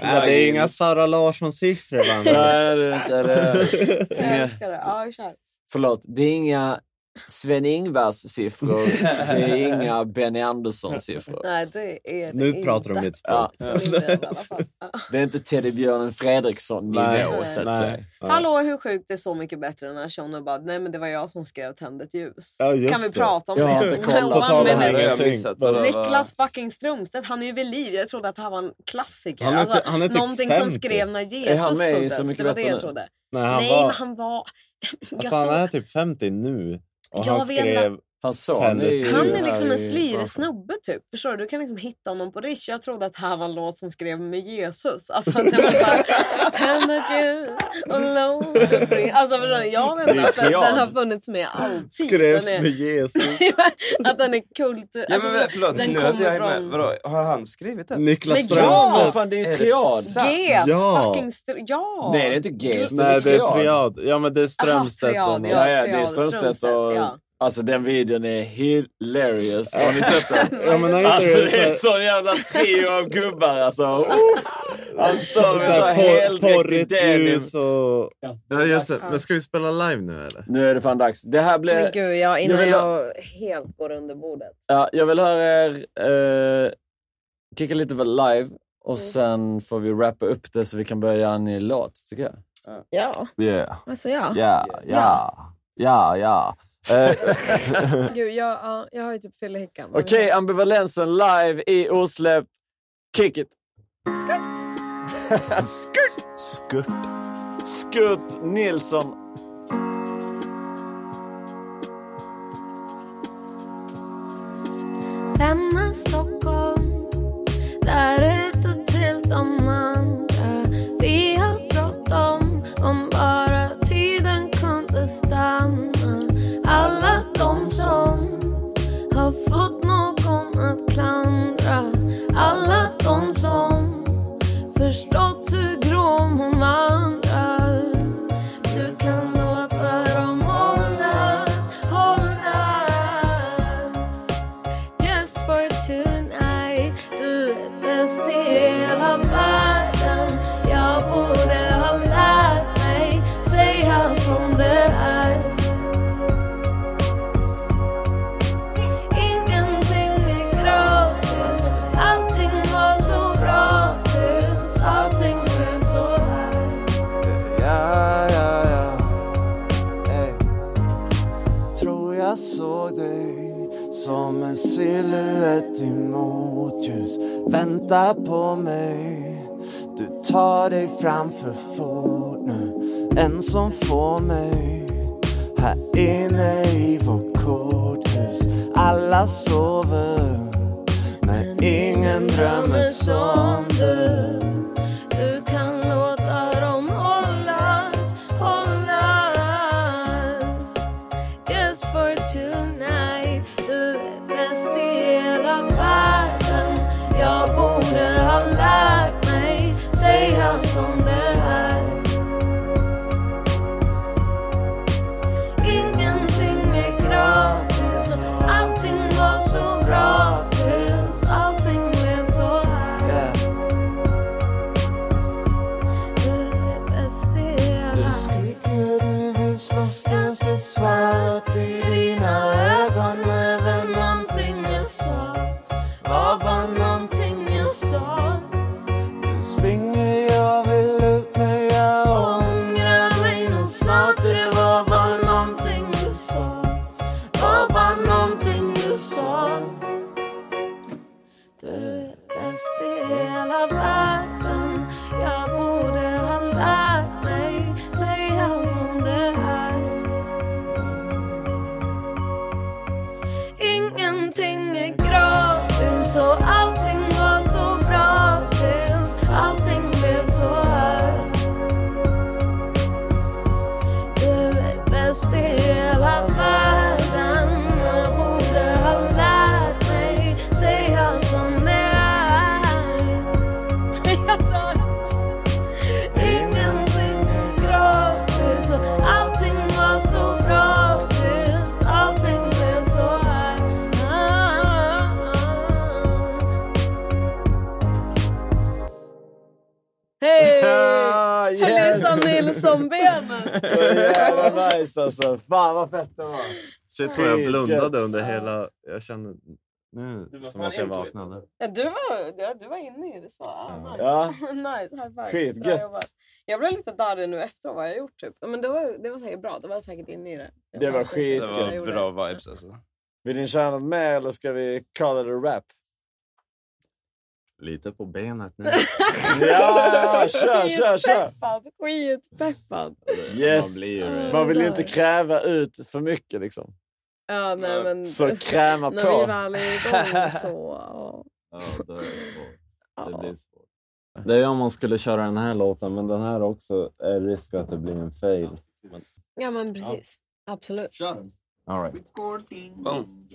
Nej, det är inga Sara Larsson-siffror. Nej, det är inte det. Jag Inga, älskar det. Ja, kör. förlåt, det är inga Sven-Ingvars-siffror. Det är inga Benny Andersson-siffror. Nej, det är det Nu inte. pratar du mitt språk. Ja. Det är inte Teddybjörnen Fredriksson-nivå, Nej, så att nej. säga. Ja. Hallå, hur sjukt det är så mycket bättre när Shona bara, nej men det var jag som skrev Tänd ett ljus. Ja, just kan vi det. prata om Jag har det? inte kollat. På har jag missat. Niklas fucking Strömstedt, han är ju vid liv. Jag trodde att här var en klassiker. Han är alltså, han är typ någonting som 50. skrev när Jesus han med i föddes. Så mycket det var det jag trodde. Nej, han Nej, var... men han var... Jag Alltså, han är typ 50 nu. Och Jag han skrev... Hans son är ju... Han är liksom en slirig snubbe typ. Förstår du? Du kan liksom hitta honom på Rish. Jag trodde att det här var en låt som skrev med Jesus. Alltså att det var bara Tänd ett ljus och låt. Alltså förstår du? Jag inte att den, triad. den har funnits med alltid. Skrevs är, med Jesus. att den är kult. Ja, Alltså, men förlåt, den nu jag kommer med. från- Vadå, har han skrivit den? Niklas Men ja! Strömstedt. fan, det är ju triad! Get Ja. fucking str- ja! Nej, det är inte G. Nej, det är triad. Ja, men det är Strömstedt. triad, och- Ja, ja, det är triad, Strömstedt Strömstedt, och... Alltså den videon är hilarious. Har ni sett den? Ja, men Alltså det det är så sån jävla trio av gubbar alltså. Uff. Han står med Så här denim. ljus och... Ja, just det. Men ska vi spela live nu eller? Nu är det fan dags. Det här blir... Men gud, jag, innan vill, jag, helt går under bordet. ja, jag vill höra er eh, kicka lite live Mm. och sen får vi rappa upp det så vi kan börja göra en ny låt, tycker jag. Ja, Yeah. alltså ja. Ja, ja, ja, ja. Eh, Gud, jag, ja, jag har ju typ fyllehicka. Okej, ambivalensen live i osläppt. Kick it! Skurt! Skurt. Skurt Nilsson. Lämna Stockholm Där ute till de Vänta på mig. Du tar dig fram för fort nu. En som får mig här inne i vårt korthus. Alla sover, men ingen drömmer som. Du Shit vad jag blundade under hela... Jag kände nu som att jag vaknade. Ja, du, var, ja, du var inne i det så. Ah, nice. Ja. nice, high five. Skitgött. Jag blev lite darrig nu efter vad jag gjort. Typ. Men det var, det var säkert bra. Det var säkert inne i det. Jag Det var att skitgött. jag Det var bra vibes alltså. Vill ni köra något mer eller ska vi call it a rap? Lite på benet nu. Ja, kör, kör, kör! Skitpeppad. Yes! Man blir Man vill ju inte kräva ut för mycket liksom. Ja, nej, men, Så kräma när på. vi väl är igång så... ja. Ja, är det svårt. Det blir svårt. Det är om man skulle köra den här låten, men den här också är risk att det blir en fail. Men, Ja, men precis. Absolut. all right. Boom.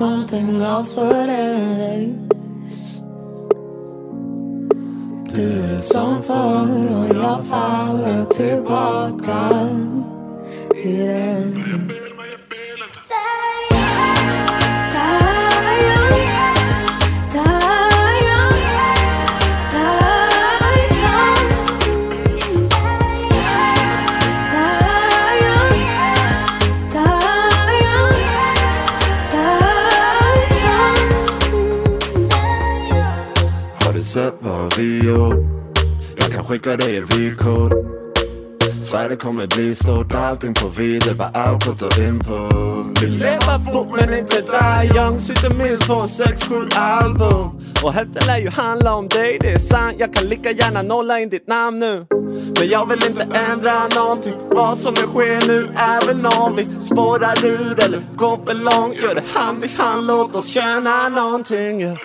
Någonting alls för dig. Du är som förr och jag faller tillbaka Jag kan dig ett vykort. Sverige kommer bli stort, allting på vid, det är bara output och input. Vill leva fort men inte där. Young, sitter minst på sex, 6-7 album. Och hälften lär ju handla om dig, det är sant, jag kan lika gärna nolla in ditt namn nu. Men jag vill inte ändra någonting, vad som än sker nu Även om vi spårar ur eller går för långt Gör det hand i hand, låt oss känna någonting yeah.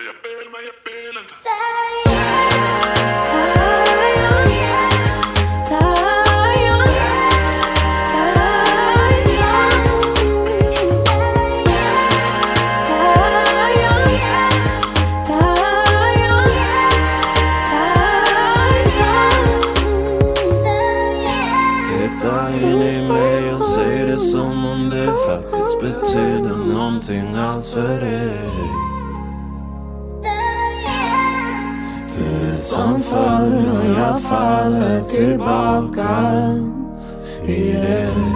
Som förr och jag faller tillbaka i det.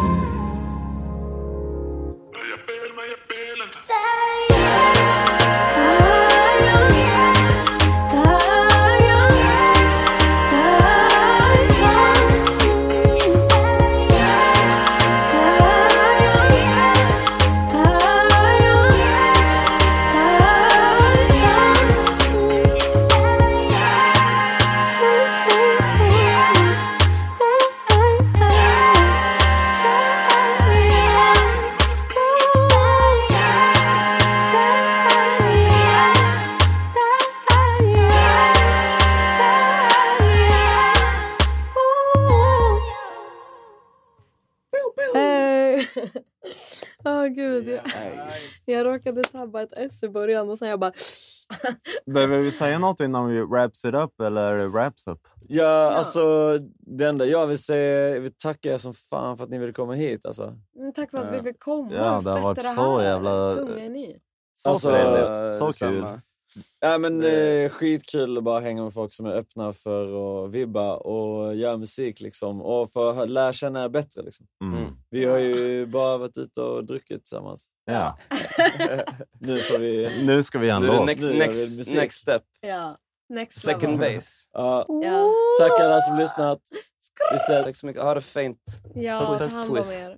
Tabba ett S i början och sen jag bara... Behöver vi säga något innan vi wraps it up eller wraps up? Ja, alltså det enda jag vill säga, jag vill tacka er som fan för att ni ville komma hit alltså. Mm, tack för att vi fick komma. Ja, det har varit så jävla- Tunga är ni. Så Alltså, trevligt, så kul. Ja, men, eh, skitkul att bara hänga med folk som är öppna för att vibba och göra musik liksom. Och få lära känna er bättre. Liksom. Mm. Vi har ju bara varit ute och druckit tillsammans. Ja. nu får vi... Nu ska vi göra en låt. next, next, next step. Ja. Next Second level. base. Ja. Ja. Tack alla som lyssnat. Vi ses. Tack så mycket. Ha det fint. Ja, ta hand om er.